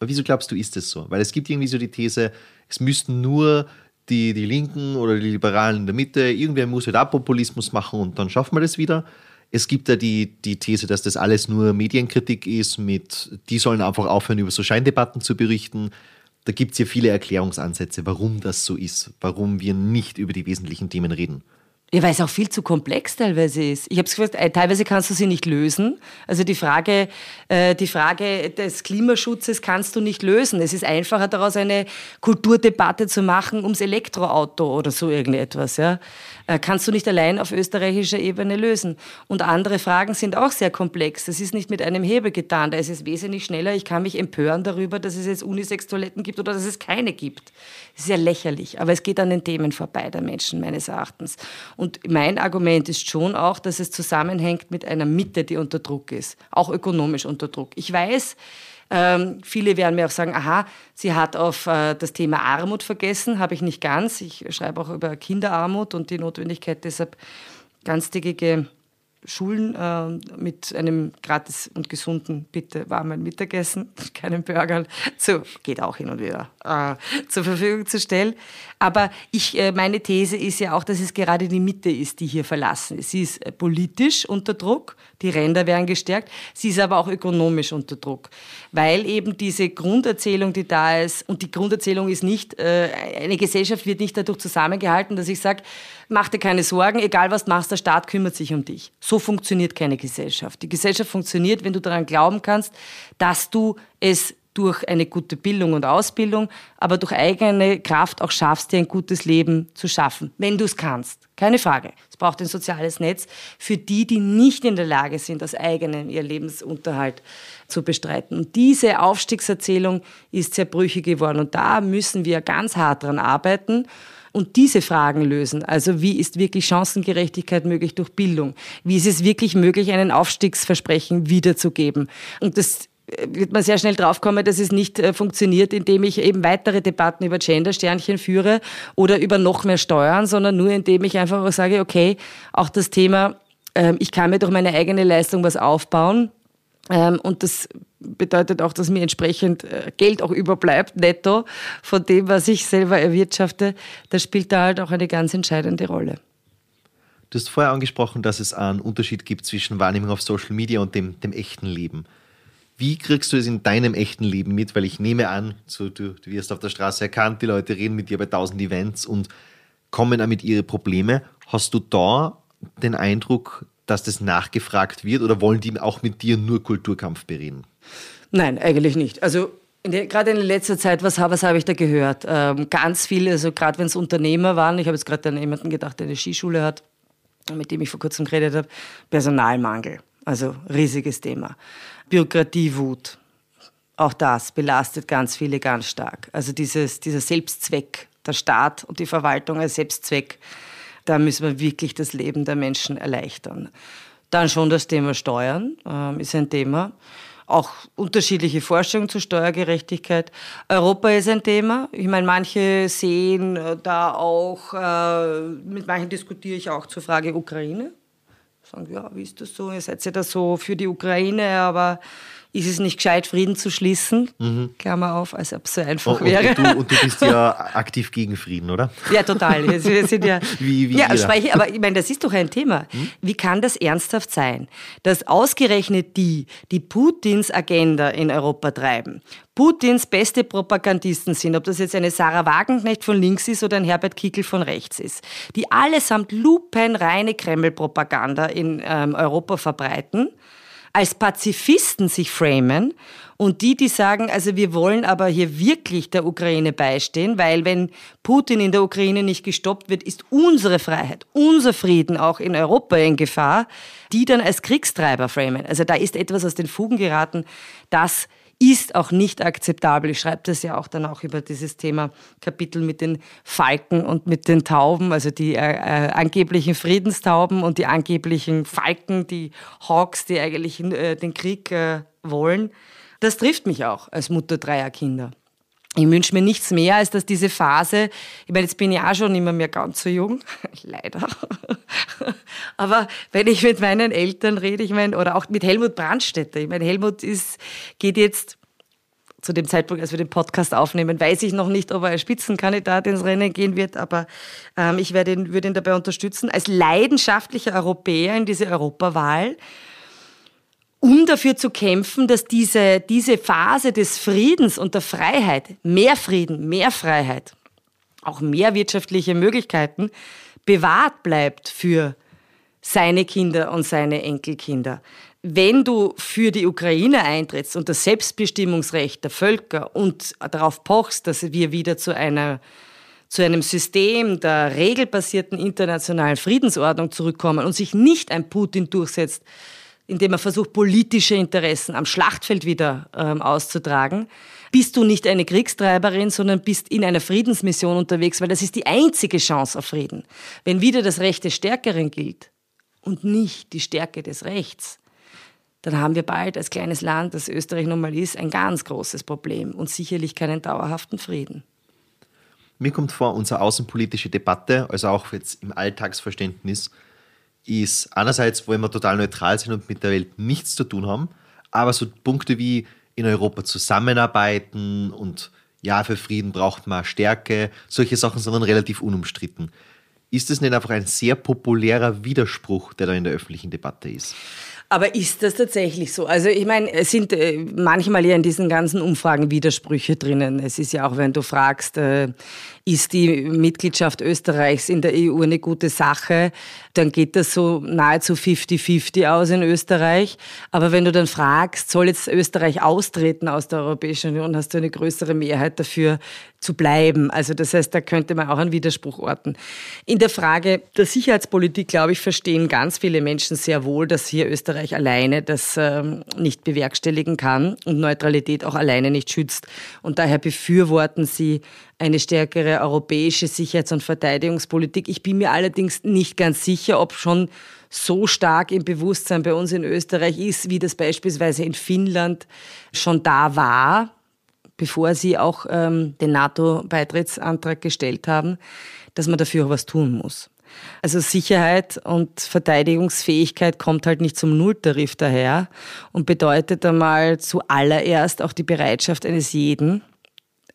Aber wieso glaubst du, ist das so? Weil es gibt irgendwie so die These, es müssten nur die, die Linken oder die Liberalen in der Mitte, irgendwer muss halt auch Populismus machen und dann schaffen wir das wieder. Es gibt da die, die These, dass das alles nur Medienkritik ist, mit, die sollen einfach aufhören, über so Scheindebatten zu berichten. Da gibt es ja viele Erklärungsansätze, warum das so ist, warum wir nicht über die wesentlichen Themen reden. Ja, weil es auch viel zu komplex teilweise ist. Ich habe es äh, teilweise kannst du sie nicht lösen. Also die Frage, äh, die Frage des Klimaschutzes kannst du nicht lösen. Es ist einfacher daraus eine Kulturdebatte zu machen ums Elektroauto oder so irgendetwas. Ja? Äh, kannst du nicht allein auf österreichischer Ebene lösen. Und andere Fragen sind auch sehr komplex. Das ist nicht mit einem Hebel getan. Da ist es wesentlich schneller. Ich kann mich empören darüber, dass es jetzt Unisex-Toiletten gibt oder dass es keine gibt. Das ist ja lächerlich. Aber es geht an den Themen vorbei der Menschen, meines Erachtens. Und mein Argument ist schon auch, dass es zusammenhängt mit einer Mitte, die unter Druck ist. Auch ökonomisch unter Druck. Ich weiß, ähm, viele werden mir auch sagen, aha, sie hat auf äh, das Thema Armut vergessen, habe ich nicht ganz. Ich schreibe auch über Kinderarmut und die Notwendigkeit deshalb ganztägige Schulen äh, mit einem gratis und gesunden, bitte warmen Mittagessen, keinen Burger, zu, geht auch hin und wieder, äh, zur Verfügung zu stellen. Aber ich, äh, meine These ist ja auch, dass es gerade die Mitte ist, die hier verlassen ist. Sie ist äh, politisch unter Druck, die Ränder werden gestärkt, sie ist aber auch ökonomisch unter Druck, weil eben diese Grunderzählung, die da ist, und die Grunderzählung ist nicht, äh, eine Gesellschaft wird nicht dadurch zusammengehalten, dass ich sage, mach dir keine Sorgen, egal was du machst, der Staat kümmert sich um dich So funktioniert keine Gesellschaft. Die Gesellschaft funktioniert, wenn du daran glauben kannst, dass du es durch eine gute Bildung und Ausbildung, aber durch eigene Kraft auch schaffst, dir ein gutes Leben zu schaffen, wenn du es kannst. Keine Frage. Es braucht ein soziales Netz für die, die nicht in der Lage sind, aus eigenem ihr Lebensunterhalt zu bestreiten. Und diese Aufstiegserzählung ist sehr brüchig geworden. Und da müssen wir ganz hart dran arbeiten und diese Fragen lösen. Also wie ist wirklich Chancengerechtigkeit möglich durch Bildung? Wie ist es wirklich möglich, einen Aufstiegsversprechen wiederzugeben? Und das wird man sehr schnell draufkommen, dass es nicht äh, funktioniert, indem ich eben weitere Debatten über Gender-Sternchen führe oder über noch mehr Steuern, sondern nur indem ich einfach sage, okay, auch das Thema, ähm, ich kann mir durch meine eigene Leistung was aufbauen. Ähm, und das bedeutet auch, dass mir entsprechend äh, Geld auch überbleibt, netto, von dem, was ich selber erwirtschafte. Das spielt da halt auch eine ganz entscheidende Rolle. Du hast vorher angesprochen, dass es einen Unterschied gibt zwischen Wahrnehmung auf Social Media und dem, dem echten Leben. Wie kriegst du es in deinem echten Leben mit? Weil ich nehme an, so, du, du wirst auf der Straße erkannt, die Leute reden mit dir bei tausend Events und kommen damit ihre Probleme. Hast du da den Eindruck, dass das nachgefragt wird oder wollen die auch mit dir nur Kulturkampf bereden? Nein, eigentlich nicht. Also in der, gerade in letzter Zeit, was, was habe ich da gehört? Ähm, ganz viele, also gerade wenn es Unternehmer waren, ich habe jetzt gerade an jemanden gedacht, der eine Skischule hat, mit dem ich vor kurzem geredet habe, Personalmangel. Also riesiges Thema. Bürokratiewut. Auch das belastet ganz viele ganz stark. Also dieses, dieser Selbstzweck, der Staat und die Verwaltung als Selbstzweck, da müssen wir wirklich das Leben der Menschen erleichtern. Dann schon das Thema Steuern äh, ist ein Thema. Auch unterschiedliche Forschungen zur Steuergerechtigkeit. Europa ist ein Thema. Ich meine, manche sehen da auch, äh, mit manchen diskutiere ich auch zur Frage Ukraine sagen, ja, wie ist das so? Ihr seid ja da so für die Ukraine, aber ist es nicht gescheit, Frieden zu schließen? Mhm. Klammer auf, als ob es so einfach oh, wäre. Und du, und du, bist ja aktiv gegen Frieden, oder? Ja, total. Wir sind ja, wie, wie ja, spreche, aber ich meine, das ist doch ein Thema. Hm? Wie kann das ernsthaft sein, dass ausgerechnet die, die Putins Agenda in Europa treiben, Putins beste Propagandisten sind, ob das jetzt eine Sarah Wagenknecht von links ist oder ein Herbert Kickel von rechts ist, die allesamt lupenreine Kreml-Propaganda in ähm, Europa verbreiten, als Pazifisten sich framen und die, die sagen, also wir wollen aber hier wirklich der Ukraine beistehen, weil wenn Putin in der Ukraine nicht gestoppt wird, ist unsere Freiheit, unser Frieden auch in Europa in Gefahr, die dann als Kriegstreiber framen. Also da ist etwas aus den Fugen geraten, das ist auch nicht akzeptabel. Ich schreibe das ja auch dann auch über dieses Thema Kapitel mit den Falken und mit den Tauben, also die äh, äh, angeblichen Friedenstauben und die angeblichen Falken, die Hawks, die eigentlich äh, den Krieg äh, wollen. Das trifft mich auch als Mutter dreier Kinder. Ich wünsche mir nichts mehr, als dass diese Phase, ich meine, jetzt bin ich ja schon immer mehr ganz so jung, leider. Aber wenn ich mit meinen Eltern rede, ich meine, oder auch mit Helmut Brandstätter, ich meine, Helmut ist, geht jetzt zu dem Zeitpunkt, als wir den Podcast aufnehmen, weiß ich noch nicht, ob er als Spitzenkandidat ins Rennen gehen wird, aber ähm, ich werde ihn, würde ihn dabei unterstützen. Als leidenschaftlicher Europäer in diese Europawahl um dafür zu kämpfen, dass diese, diese Phase des Friedens und der Freiheit, mehr Frieden, mehr Freiheit, auch mehr wirtschaftliche Möglichkeiten, bewahrt bleibt für seine Kinder und seine Enkelkinder. Wenn du für die Ukraine eintrittst und das Selbstbestimmungsrecht der Völker und darauf pochst, dass wir wieder zu einer zu einem System der regelbasierten internationalen Friedensordnung zurückkommen und sich nicht ein Putin durchsetzt, indem er versucht, politische Interessen am Schlachtfeld wieder ähm, auszutragen, bist du nicht eine Kriegstreiberin, sondern bist in einer Friedensmission unterwegs, weil das ist die einzige Chance auf Frieden. Wenn wieder das Recht des Stärkeren gilt und nicht die Stärke des Rechts, dann haben wir bald als kleines Land, das Österreich nun mal ist, ein ganz großes Problem und sicherlich keinen dauerhaften Frieden. Mir kommt vor, unsere außenpolitische Debatte, also auch jetzt im Alltagsverständnis, ist einerseits wollen wir total neutral sein und mit der Welt nichts zu tun haben, aber so Punkte wie in Europa zusammenarbeiten und ja, für Frieden braucht man Stärke, solche Sachen sind dann relativ unumstritten. Ist es nicht einfach ein sehr populärer Widerspruch, der da in der öffentlichen Debatte ist? Aber ist das tatsächlich so? Also ich meine, es sind äh, manchmal ja in diesen ganzen Umfragen Widersprüche drinnen. Es ist ja auch, wenn du fragst, äh, ist die Mitgliedschaft Österreichs in der EU eine gute Sache, dann geht das so nahezu 50-50 aus in Österreich. Aber wenn du dann fragst, soll jetzt Österreich austreten aus der Europäischen Union, hast du eine größere Mehrheit dafür zu bleiben. Also das heißt, da könnte man auch einen Widerspruch orten. In der Frage der Sicherheitspolitik, glaube ich, verstehen ganz viele Menschen sehr wohl, dass hier Österreich alleine das ähm, nicht bewerkstelligen kann und Neutralität auch alleine nicht schützt. Und daher befürworten sie eine stärkere europäische Sicherheits- und Verteidigungspolitik. Ich bin mir allerdings nicht ganz sicher, ob schon so stark im Bewusstsein bei uns in Österreich ist, wie das beispielsweise in Finnland schon da war bevor sie auch ähm, den NATO-Beitrittsantrag gestellt haben, dass man dafür auch was tun muss. Also Sicherheit und Verteidigungsfähigkeit kommt halt nicht zum Nulltarif daher und bedeutet einmal zuallererst auch die Bereitschaft eines jeden,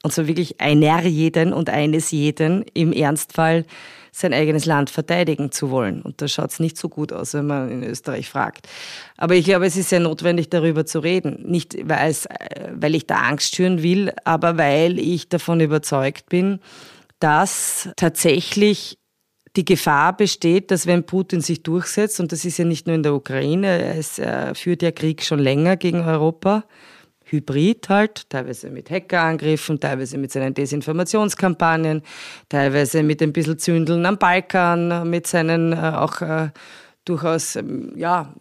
und zwar wirklich einer jeden und eines jeden im Ernstfall sein eigenes Land verteidigen zu wollen. Und da schaut es nicht so gut aus, wenn man in Österreich fragt. Aber ich glaube, es ist sehr notwendig, darüber zu reden. Nicht, weil, äh, ich da Angst schüren will, aber weil ich davon überzeugt bin, dass tatsächlich die Gefahr besteht, dass wenn Putin sich durchsetzt, und das ist ja nicht nur in der Ukraine, es führt ja Krieg schon länger gegen Europa, hybrid halt, teilweise mit Hackerangriffen, teilweise mit seinen Desinformationskampagnen, teilweise mit ein bisschen Zündeln am Balkan, mit seinen äh, auch äh, durchaus, ähm, ja,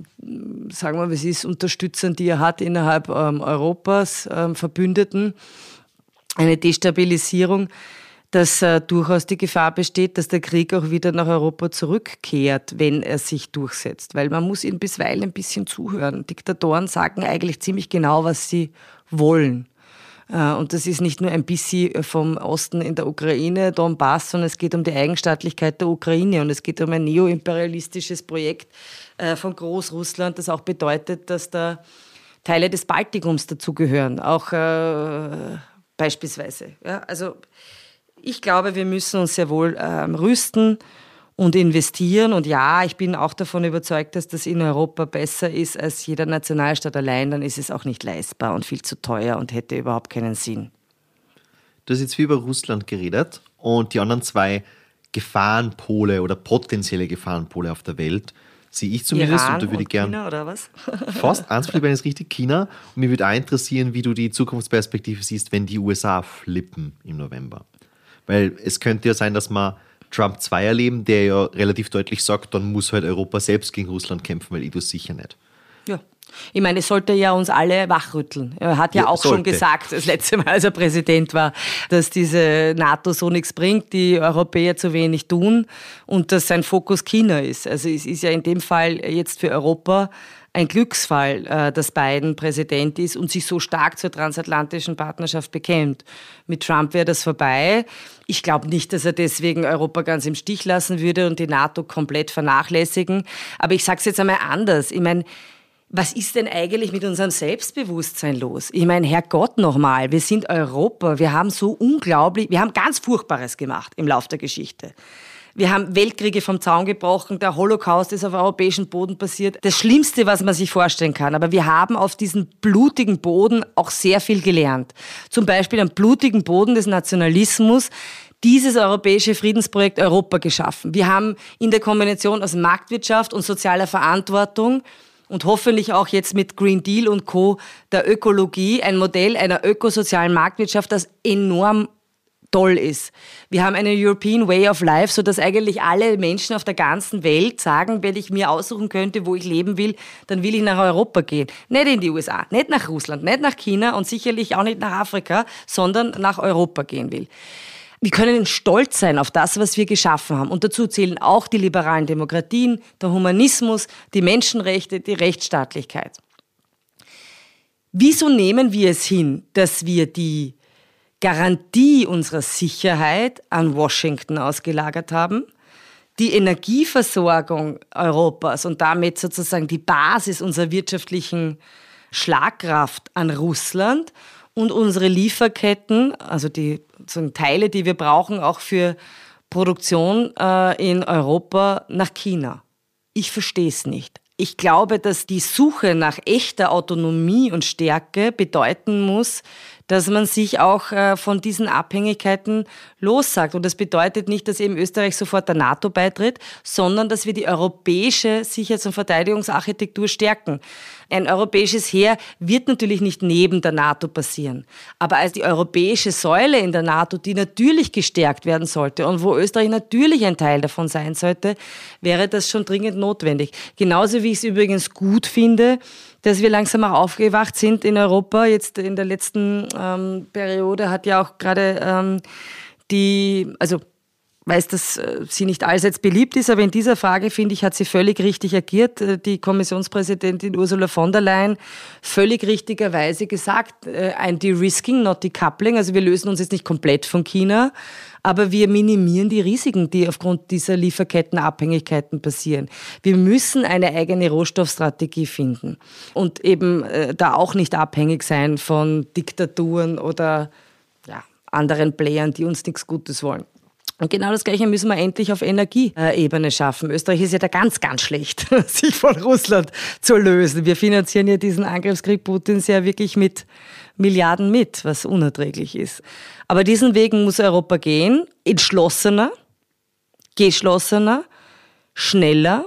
sagen wir, was ist, Unterstützern, die er hat innerhalb ähm, Europas, ähm, Verbündeten, eine Destabilisierung dass äh, durchaus die Gefahr besteht, dass der Krieg auch wieder nach Europa zurückkehrt, wenn er sich durchsetzt. Weil man muss ihnen bisweilen ein bisschen zuhören. Diktatoren sagen eigentlich ziemlich genau, was sie wollen. Äh, und das ist nicht nur ein bisschen vom Osten in der Ukraine, Donbass, sondern es geht um die Eigenstaatlichkeit der Ukraine und es geht um ein neoimperialistisches Projekt äh, von Großrussland, das auch bedeutet, dass da Teile des Baltikums dazugehören, auch äh, beispielsweise. Ja, also ich glaube, wir müssen uns sehr wohl ähm, rüsten und investieren. Und ja, ich bin auch davon überzeugt, dass das in Europa besser ist als jeder Nationalstaat allein. Dann ist es auch nicht leistbar und viel zu teuer und hätte überhaupt keinen Sinn. Du hast jetzt viel über Russland geredet und die anderen zwei Gefahrenpole oder potenzielle Gefahrenpole auf der Welt sehe ich zumindest Iran und da würde ich gerne. China oder was? Fast eins von ist richtig China. Und mir würde auch interessieren, wie du die Zukunftsperspektive siehst, wenn die USA flippen im November. Weil es könnte ja sein, dass wir Trump 2 erleben, der ja relativ deutlich sagt, dann muss halt Europa selbst gegen Russland kämpfen, weil ich es sicher nicht. Ja. Ich meine, es sollte ja uns alle wachrütteln. Er hat ja, ja auch sollte. schon gesagt, das letzte Mal, als er Präsident war, dass diese NATO so nichts bringt, die Europäer zu wenig tun und dass sein Fokus China ist. Also es ist ja in dem Fall jetzt für Europa ein Glücksfall, äh, dass Biden Präsident ist und sich so stark zur transatlantischen Partnerschaft bekennt. Mit Trump wäre das vorbei. Ich glaube nicht, dass er deswegen Europa ganz im Stich lassen würde und die NATO komplett vernachlässigen. Aber ich sage es jetzt einmal anders. Ich meine, was ist denn eigentlich mit unserem Selbstbewusstsein los? Ich meine, Herrgott nochmal, wir sind Europa, wir haben so unglaublich, wir haben ganz Furchtbares gemacht im Lauf der Geschichte. Wir haben Weltkriege vom Zaun gebrochen. Der Holocaust ist auf europäischem Boden passiert. Das Schlimmste, was man sich vorstellen kann. Aber wir haben auf diesem blutigen Boden auch sehr viel gelernt. Zum Beispiel am blutigen Boden des Nationalismus dieses europäische Friedensprojekt Europa geschaffen. Wir haben in der Kombination aus Marktwirtschaft und sozialer Verantwortung und hoffentlich auch jetzt mit Green Deal und Co. der Ökologie ein Modell einer ökosozialen Marktwirtschaft, das enorm toll ist. Wir haben eine European Way of Life, so dass eigentlich alle Menschen auf der ganzen Welt sagen, wenn ich mir aussuchen könnte, wo ich leben will, dann will ich nach Europa gehen. Nicht in die USA, nicht nach Russland, nicht nach China und sicherlich auch nicht nach Afrika, sondern nach Europa gehen will. Wir können stolz sein auf das, was wir geschaffen haben. Und dazu zählen auch die liberalen Demokratien, der Humanismus, die Menschenrechte, die Rechtsstaatlichkeit. Wieso nehmen wir es hin, dass wir die Garantie unserer Sicherheit an Washington ausgelagert haben, die Energieversorgung Europas und damit sozusagen die Basis unserer wirtschaftlichen Schlagkraft an Russland und unsere Lieferketten, also die Teile, die wir brauchen, auch für Produktion äh, in Europa nach China. Ich verstehe es nicht. Ich glaube, dass die Suche nach echter Autonomie und Stärke bedeuten muss, dass man sich auch äh, von diesen Abhängigkeiten lossagt. Und das bedeutet nicht, dass eben Österreich sofort der NATO beitritt, sondern dass wir die europäische Sicherheits- und Verteidigungsarchitektur stärken. Ein europäisches Heer wird natürlich nicht neben der NATO passieren. Aber als die europäische Säule in der NATO, die natürlich gestärkt werden sollte und wo Österreich natürlich ein Teil davon sein sollte, wäre das schon dringend notwendig. Genauso wie ich es übrigens gut finde, dass wir langsam auch aufgewacht sind in Europa. Jetzt in der letzten ähm, Periode hat ja auch gerade ähm, die, also weiß, dass äh, sie nicht allseits beliebt ist, aber in dieser Frage, finde ich, hat sie völlig richtig agiert. Äh, die Kommissionspräsidentin Ursula von der Leyen völlig richtigerweise gesagt, äh, ein De-Risking, not Decoupling. Also wir lösen uns jetzt nicht komplett von China, aber wir minimieren die Risiken, die aufgrund dieser Lieferkettenabhängigkeiten passieren. Wir müssen eine eigene Rohstoffstrategie finden und eben da auch nicht abhängig sein von Diktaturen oder ja, anderen Playern, die uns nichts Gutes wollen. Und genau das Gleiche müssen wir endlich auf Energieebene schaffen. Österreich ist ja da ganz, ganz schlecht, sich von Russland zu lösen. Wir finanzieren ja diesen Angriffskrieg Putins ja wirklich mit Milliarden mit, was unerträglich ist. Aber diesen Weg muss Europa gehen, entschlossener, geschlossener, schneller,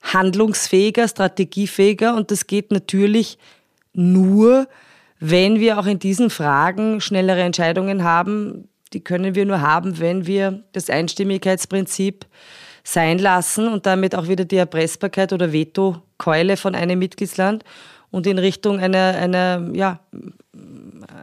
handlungsfähiger, strategiefähiger. Und das geht natürlich nur, wenn wir auch in diesen Fragen schnellere Entscheidungen haben. Die können wir nur haben, wenn wir das Einstimmigkeitsprinzip sein lassen und damit auch wieder die Erpressbarkeit oder Vetokeule von einem Mitgliedsland und in Richtung einer, einer, ja,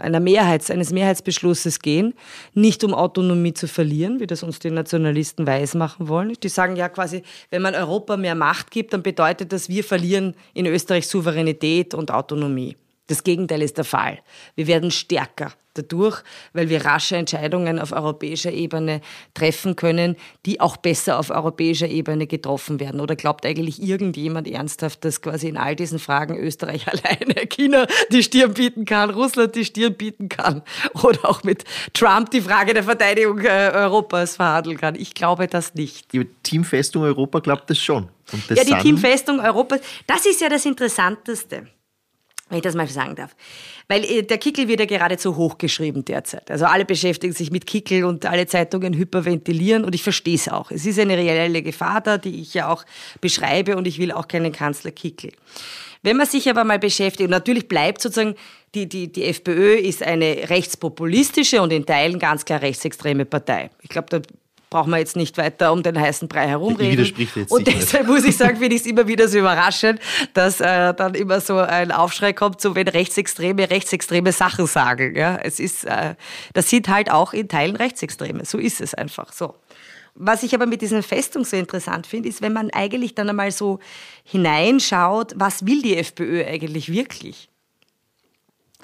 einer Mehrheits, eines Mehrheitsbeschlusses gehen, nicht um Autonomie zu verlieren, wie das uns die Nationalisten weismachen wollen. Die sagen ja quasi, wenn man Europa mehr Macht gibt, dann bedeutet das, wir verlieren in Österreich Souveränität und Autonomie. Das Gegenteil ist der Fall. Wir werden stärker dadurch, weil wir rasche Entscheidungen auf europäischer Ebene treffen können, die auch besser auf europäischer Ebene getroffen werden. Oder glaubt eigentlich irgendjemand ernsthaft, dass quasi in all diesen Fragen Österreich alleine China die Stirn bieten kann, Russland die Stirn bieten kann oder auch mit Trump die Frage der Verteidigung äh, Europas verhandeln kann? Ich glaube das nicht. Die Teamfestung Europa glaubt das schon. Das ja, die Teamfestung Europas, das ist ja das Interessanteste wenn ich das mal sagen darf. Weil äh, der Kickel wird ja geradezu hochgeschrieben derzeit. Also alle beschäftigen sich mit Kickel und alle Zeitungen hyperventilieren und ich verstehe es auch. Es ist eine reelle Gefahr da, die ich ja auch beschreibe und ich will auch keinen Kanzler Kickel. Wenn man sich aber mal beschäftigt, und natürlich bleibt sozusagen, die, die, die FPÖ ist eine rechtspopulistische und in Teilen ganz klar rechtsextreme Partei. Ich glaube, da brauchen wir jetzt nicht weiter um den heißen Brei herumreden. Widerspricht jetzt und deshalb muss ich sagen, finde ich es immer wieder so überraschend, dass äh, dann immer so ein Aufschrei kommt, so wenn Rechtsextreme rechtsextreme Sachen sagen. Ja, es ist, äh, das sind halt auch in Teilen Rechtsextreme. So ist es einfach so. Was ich aber mit diesen Festung so interessant finde, ist, wenn man eigentlich dann einmal so hineinschaut, was will die FPÖ eigentlich wirklich?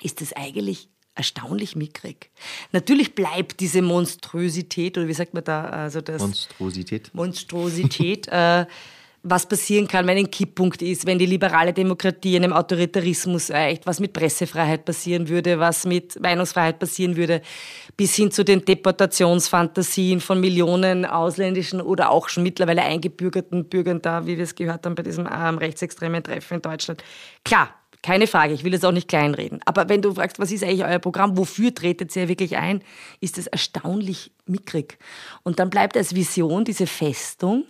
Ist es eigentlich erstaunlich mickrig. Natürlich bleibt diese Monstrosität, oder wie sagt man da? Also das Monstrosität. Monstrosität. äh, was passieren kann, wenn ein Kipppunkt ist, wenn die liberale Demokratie einem Autoritarismus eicht, was mit Pressefreiheit passieren würde, was mit Meinungsfreiheit passieren würde, bis hin zu den Deportationsfantasien von Millionen ausländischen oder auch schon mittlerweile eingebürgerten Bürgern da, wie wir es gehört haben bei diesem ähm, rechtsextremen Treffen in Deutschland. Klar, keine Frage, ich will es auch nicht kleinreden. Aber wenn du fragst, was ist eigentlich euer Programm, wofür tretet ihr wirklich ein, ist es erstaunlich mickrig. Und dann bleibt als Vision diese Festung,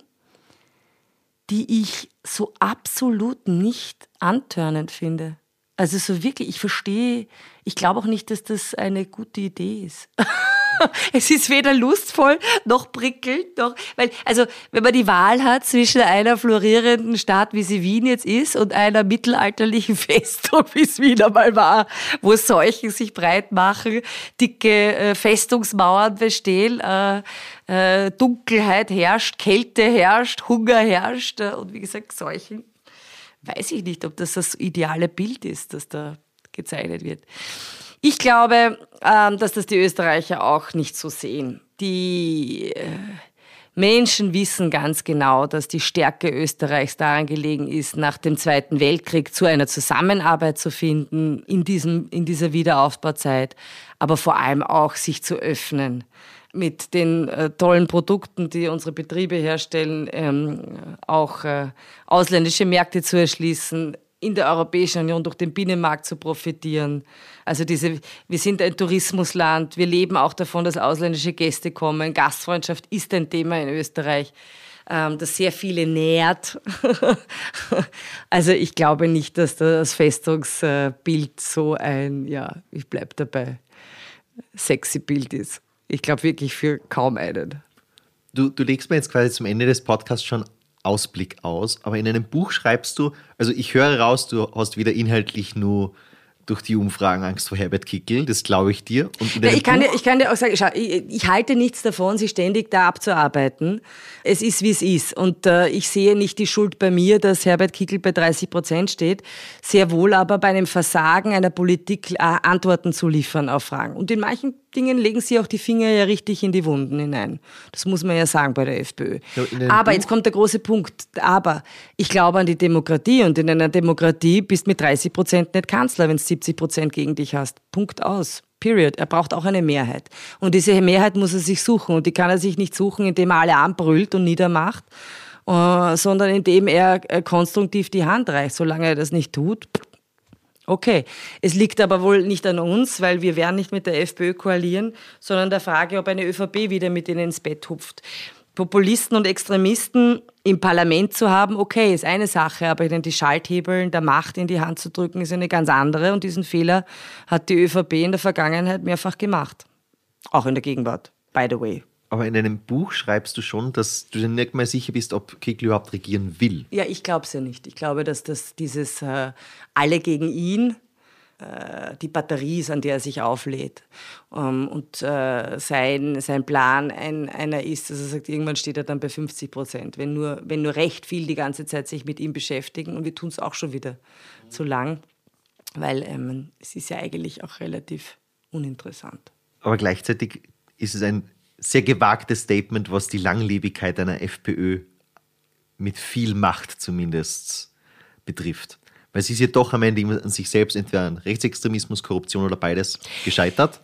die ich so absolut nicht antörnend finde. Also so wirklich, ich verstehe, ich glaube auch nicht, dass das eine gute Idee ist. es ist weder lustvoll noch prickelnd, noch, weil, also, wenn man die Wahl hat zwischen einer florierenden Stadt, wie sie Wien jetzt ist, und einer mittelalterlichen Festung, wie es Wien einmal war, wo Seuchen sich breit machen, dicke äh, Festungsmauern bestehen, äh, äh, Dunkelheit herrscht, Kälte herrscht, Hunger herrscht, äh, und wie gesagt, Seuchen. Weiß ich nicht, ob das das ideale Bild ist, das da gezeichnet wird. Ich glaube, ähm, dass das die Österreicher auch nicht so sehen. Die äh, Menschen wissen ganz genau, dass die Stärke Österreichs daran gelegen ist, nach dem Zweiten Weltkrieg zu einer Zusammenarbeit zu finden in, diesem, in dieser Wiederaufbauzeit, aber vor allem auch sich zu öffnen mit den äh, tollen Produkten, die unsere Betriebe herstellen, ähm, auch äh, ausländische Märkte zu erschließen, in der Europäischen Union durch den Binnenmarkt zu profitieren. Also diese, wir sind ein Tourismusland, wir leben auch davon, dass ausländische Gäste kommen. Gastfreundschaft ist ein Thema in Österreich, ähm, das sehr viele nährt. also ich glaube nicht, dass das Festungsbild so ein, ja, ich bleibe dabei, sexy Bild ist. Ich glaube wirklich für kaum einen. Du, du legst mir jetzt quasi zum Ende des Podcasts schon Ausblick aus, aber in einem Buch schreibst du, also ich höre raus, du hast wieder inhaltlich nur durch die Umfragen Angst vor Herbert Kickel, das glaube ich dir. Ja, ich, kann dir, ich kann dir auch sagen, schau, ich, ich, halte nichts davon, sie ständig da abzuarbeiten. Es ist, wie es ist. Und äh, ich sehe nicht die Schuld bei mir, dass Herbert Kickel bei 30 Prozent steht, sehr wohl aber bei einem Versagen einer Politik äh, Antworten zu liefern auf Fragen. Und in manchen Dingen legen sie auch die Finger ja richtig in die Wunden hinein. Das muss man ja sagen bei der FPÖ. Aber jetzt kommt der große Punkt. Aber ich glaube an die Demokratie und in einer Demokratie bist mit 30 Prozent nicht Kanzler, wenn du 70 Prozent gegen dich hast. Punkt aus. Period. Er braucht auch eine Mehrheit. Und diese Mehrheit muss er sich suchen. Und die kann er sich nicht suchen, indem er alle anbrüllt und niedermacht, äh, sondern indem er äh, konstruktiv die Hand reicht. Solange er das nicht tut, Okay, es liegt aber wohl nicht an uns, weil wir werden nicht mit der FPÖ koalieren, sondern der Frage, ob eine ÖVP wieder mit ihnen ins Bett hupft. Populisten und Extremisten im Parlament zu haben, okay, ist eine Sache, aber ihnen die Schalthebeln der Macht in die Hand zu drücken, ist eine ganz andere. Und diesen Fehler hat die ÖVP in der Vergangenheit mehrfach gemacht. Auch in der Gegenwart, by the way. Aber in deinem Buch schreibst du schon, dass du dir nicht mal sicher bist, ob Kickl überhaupt regieren will. Ja, ich glaube es ja nicht. Ich glaube, dass das dieses äh, Alle gegen ihn äh, die Batterie ist, an der er sich auflädt. Ähm, und äh, sein, sein Plan ein, einer ist, dass er sagt, irgendwann steht er dann bei 50 Prozent. Wenn nur, wenn nur recht viel die ganze Zeit sich mit ihm beschäftigen, und wir tun es auch schon wieder mhm. zu lang, weil ähm, es ist ja eigentlich auch relativ uninteressant. Aber gleichzeitig ist es ein sehr gewagtes Statement, was die Langlebigkeit einer FPÖ mit viel Macht zumindest betrifft. Weil sie ist ja doch am Ende an sich selbst entweder an Rechtsextremismus, Korruption oder beides gescheitert.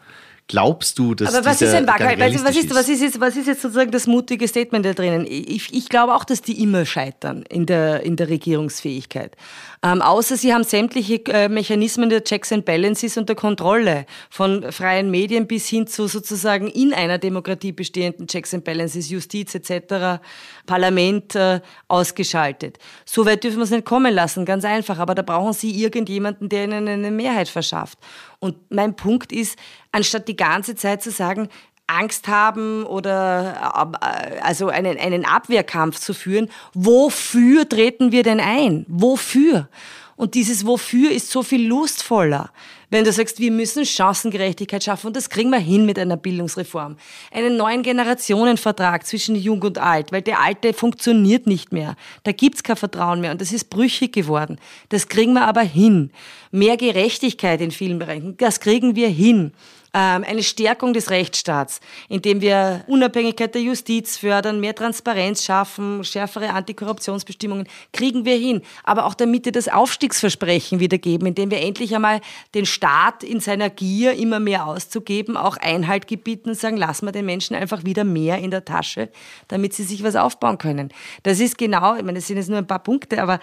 Glaubst du, dass Aber was ist ein Wacker? Was, was, ist, was, ist jetzt, was ist jetzt sozusagen das mutige Statement da drinnen? Ich, ich glaube auch, dass die immer scheitern in der, in der Regierungsfähigkeit. Ähm, außer sie haben sämtliche äh, Mechanismen der Checks and Balances und der Kontrolle von freien Medien bis hin zu sozusagen in einer Demokratie bestehenden Checks and Balances, Justiz etc., Parlament äh, ausgeschaltet. So weit dürfen wir es nicht kommen lassen, ganz einfach. Aber da brauchen sie irgendjemanden, der ihnen eine Mehrheit verschafft. Und mein Punkt ist, anstatt die ganze Zeit zu sagen, Angst haben oder äh, also einen, einen Abwehrkampf zu führen. Wofür treten wir denn ein? Wofür? Und dieses Wofür ist so viel lustvoller. Wenn du sagst, wir müssen Chancengerechtigkeit schaffen und das kriegen wir hin mit einer Bildungsreform. Einen neuen Generationenvertrag zwischen Jung und Alt, weil der Alte funktioniert nicht mehr. Da gibt's kein Vertrauen mehr und das ist brüchig geworden. Das kriegen wir aber hin. Mehr Gerechtigkeit in vielen Bereichen, das kriegen wir hin. Ähm, eine Stärkung des Rechtsstaats, indem wir Unabhängigkeit der Justiz fördern, mehr Transparenz schaffen, schärfere Antikorruptionsbestimmungen, kriegen wir hin. Aber auch damit wir das Aufstiegsversprechen wiedergeben, indem wir endlich einmal den Staat in seiner Gier immer mehr auszugeben, auch Einhalt gebieten und sagen, lassen wir den Menschen einfach wieder mehr in der Tasche, damit sie sich was aufbauen können. Das ist genau, ich meine, das sind jetzt nur ein paar Punkte, aber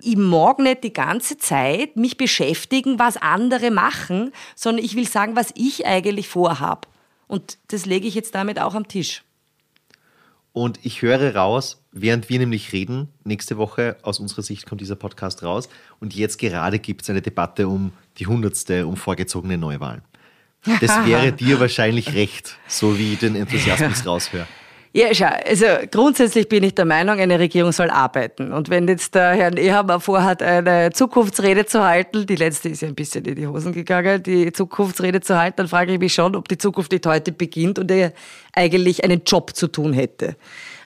ich mag nicht die ganze Zeit mich beschäftigen, was andere machen, sondern ich will sagen, was ich eigentlich vorhab. Und das lege ich jetzt damit auch am Tisch. Und ich höre raus, während wir nämlich reden, nächste Woche aus unserer Sicht kommt dieser Podcast raus. Und jetzt gerade gibt es eine Debatte um die hundertste, um vorgezogene Neuwahlen. Das wäre dir wahrscheinlich recht, so wie ich den Enthusiasmus raushöre. Ja, schau, also grundsätzlich bin ich der Meinung, eine Regierung soll arbeiten. Und wenn jetzt der Herr Ehammer vorhat, eine Zukunftsrede zu halten, die letzte ist ja ein bisschen in die Hosen gegangen, die Zukunftsrede zu halten, dann frage ich mich schon, ob die Zukunft nicht heute beginnt und er eigentlich einen Job zu tun hätte.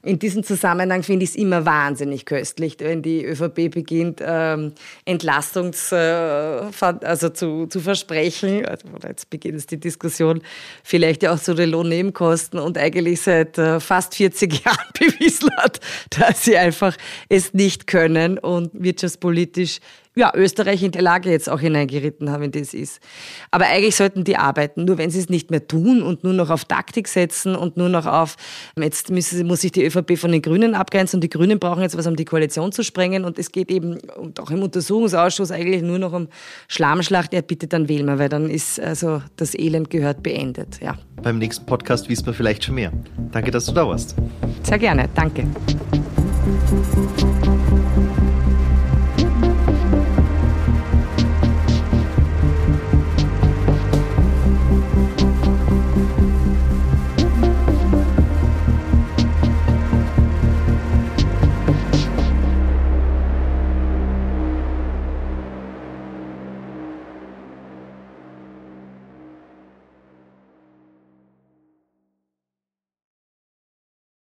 In diesem Zusammenhang finde ich es immer wahnsinnig köstlich, wenn die ÖVP beginnt, ähm, Entlastungs, äh, also zu, zu versprechen. Also jetzt beginnt die Diskussion vielleicht ja auch zu den Lohnnebenkosten und eigentlich seit äh, fast 40 Jahren bewiesen hat, dass sie einfach es nicht können und wirtschaftspolitisch ja, Österreich in die Lage jetzt auch hineingeritten haben, in das ist. Aber eigentlich sollten die arbeiten. Nur wenn sie es nicht mehr tun und nur noch auf Taktik setzen und nur noch auf, jetzt müssen, muss sich die ÖVP von den Grünen abgrenzen und die Grünen brauchen jetzt was, um die Koalition zu sprengen. Und es geht eben und auch im Untersuchungsausschuss eigentlich nur noch um Schlammschlacht. Ja, bitte dann wählen wir, weil dann ist also das Elend gehört beendet. Ja. Beim nächsten Podcast wissen wir vielleicht schon mehr. Danke, dass du da warst. Sehr gerne. Danke.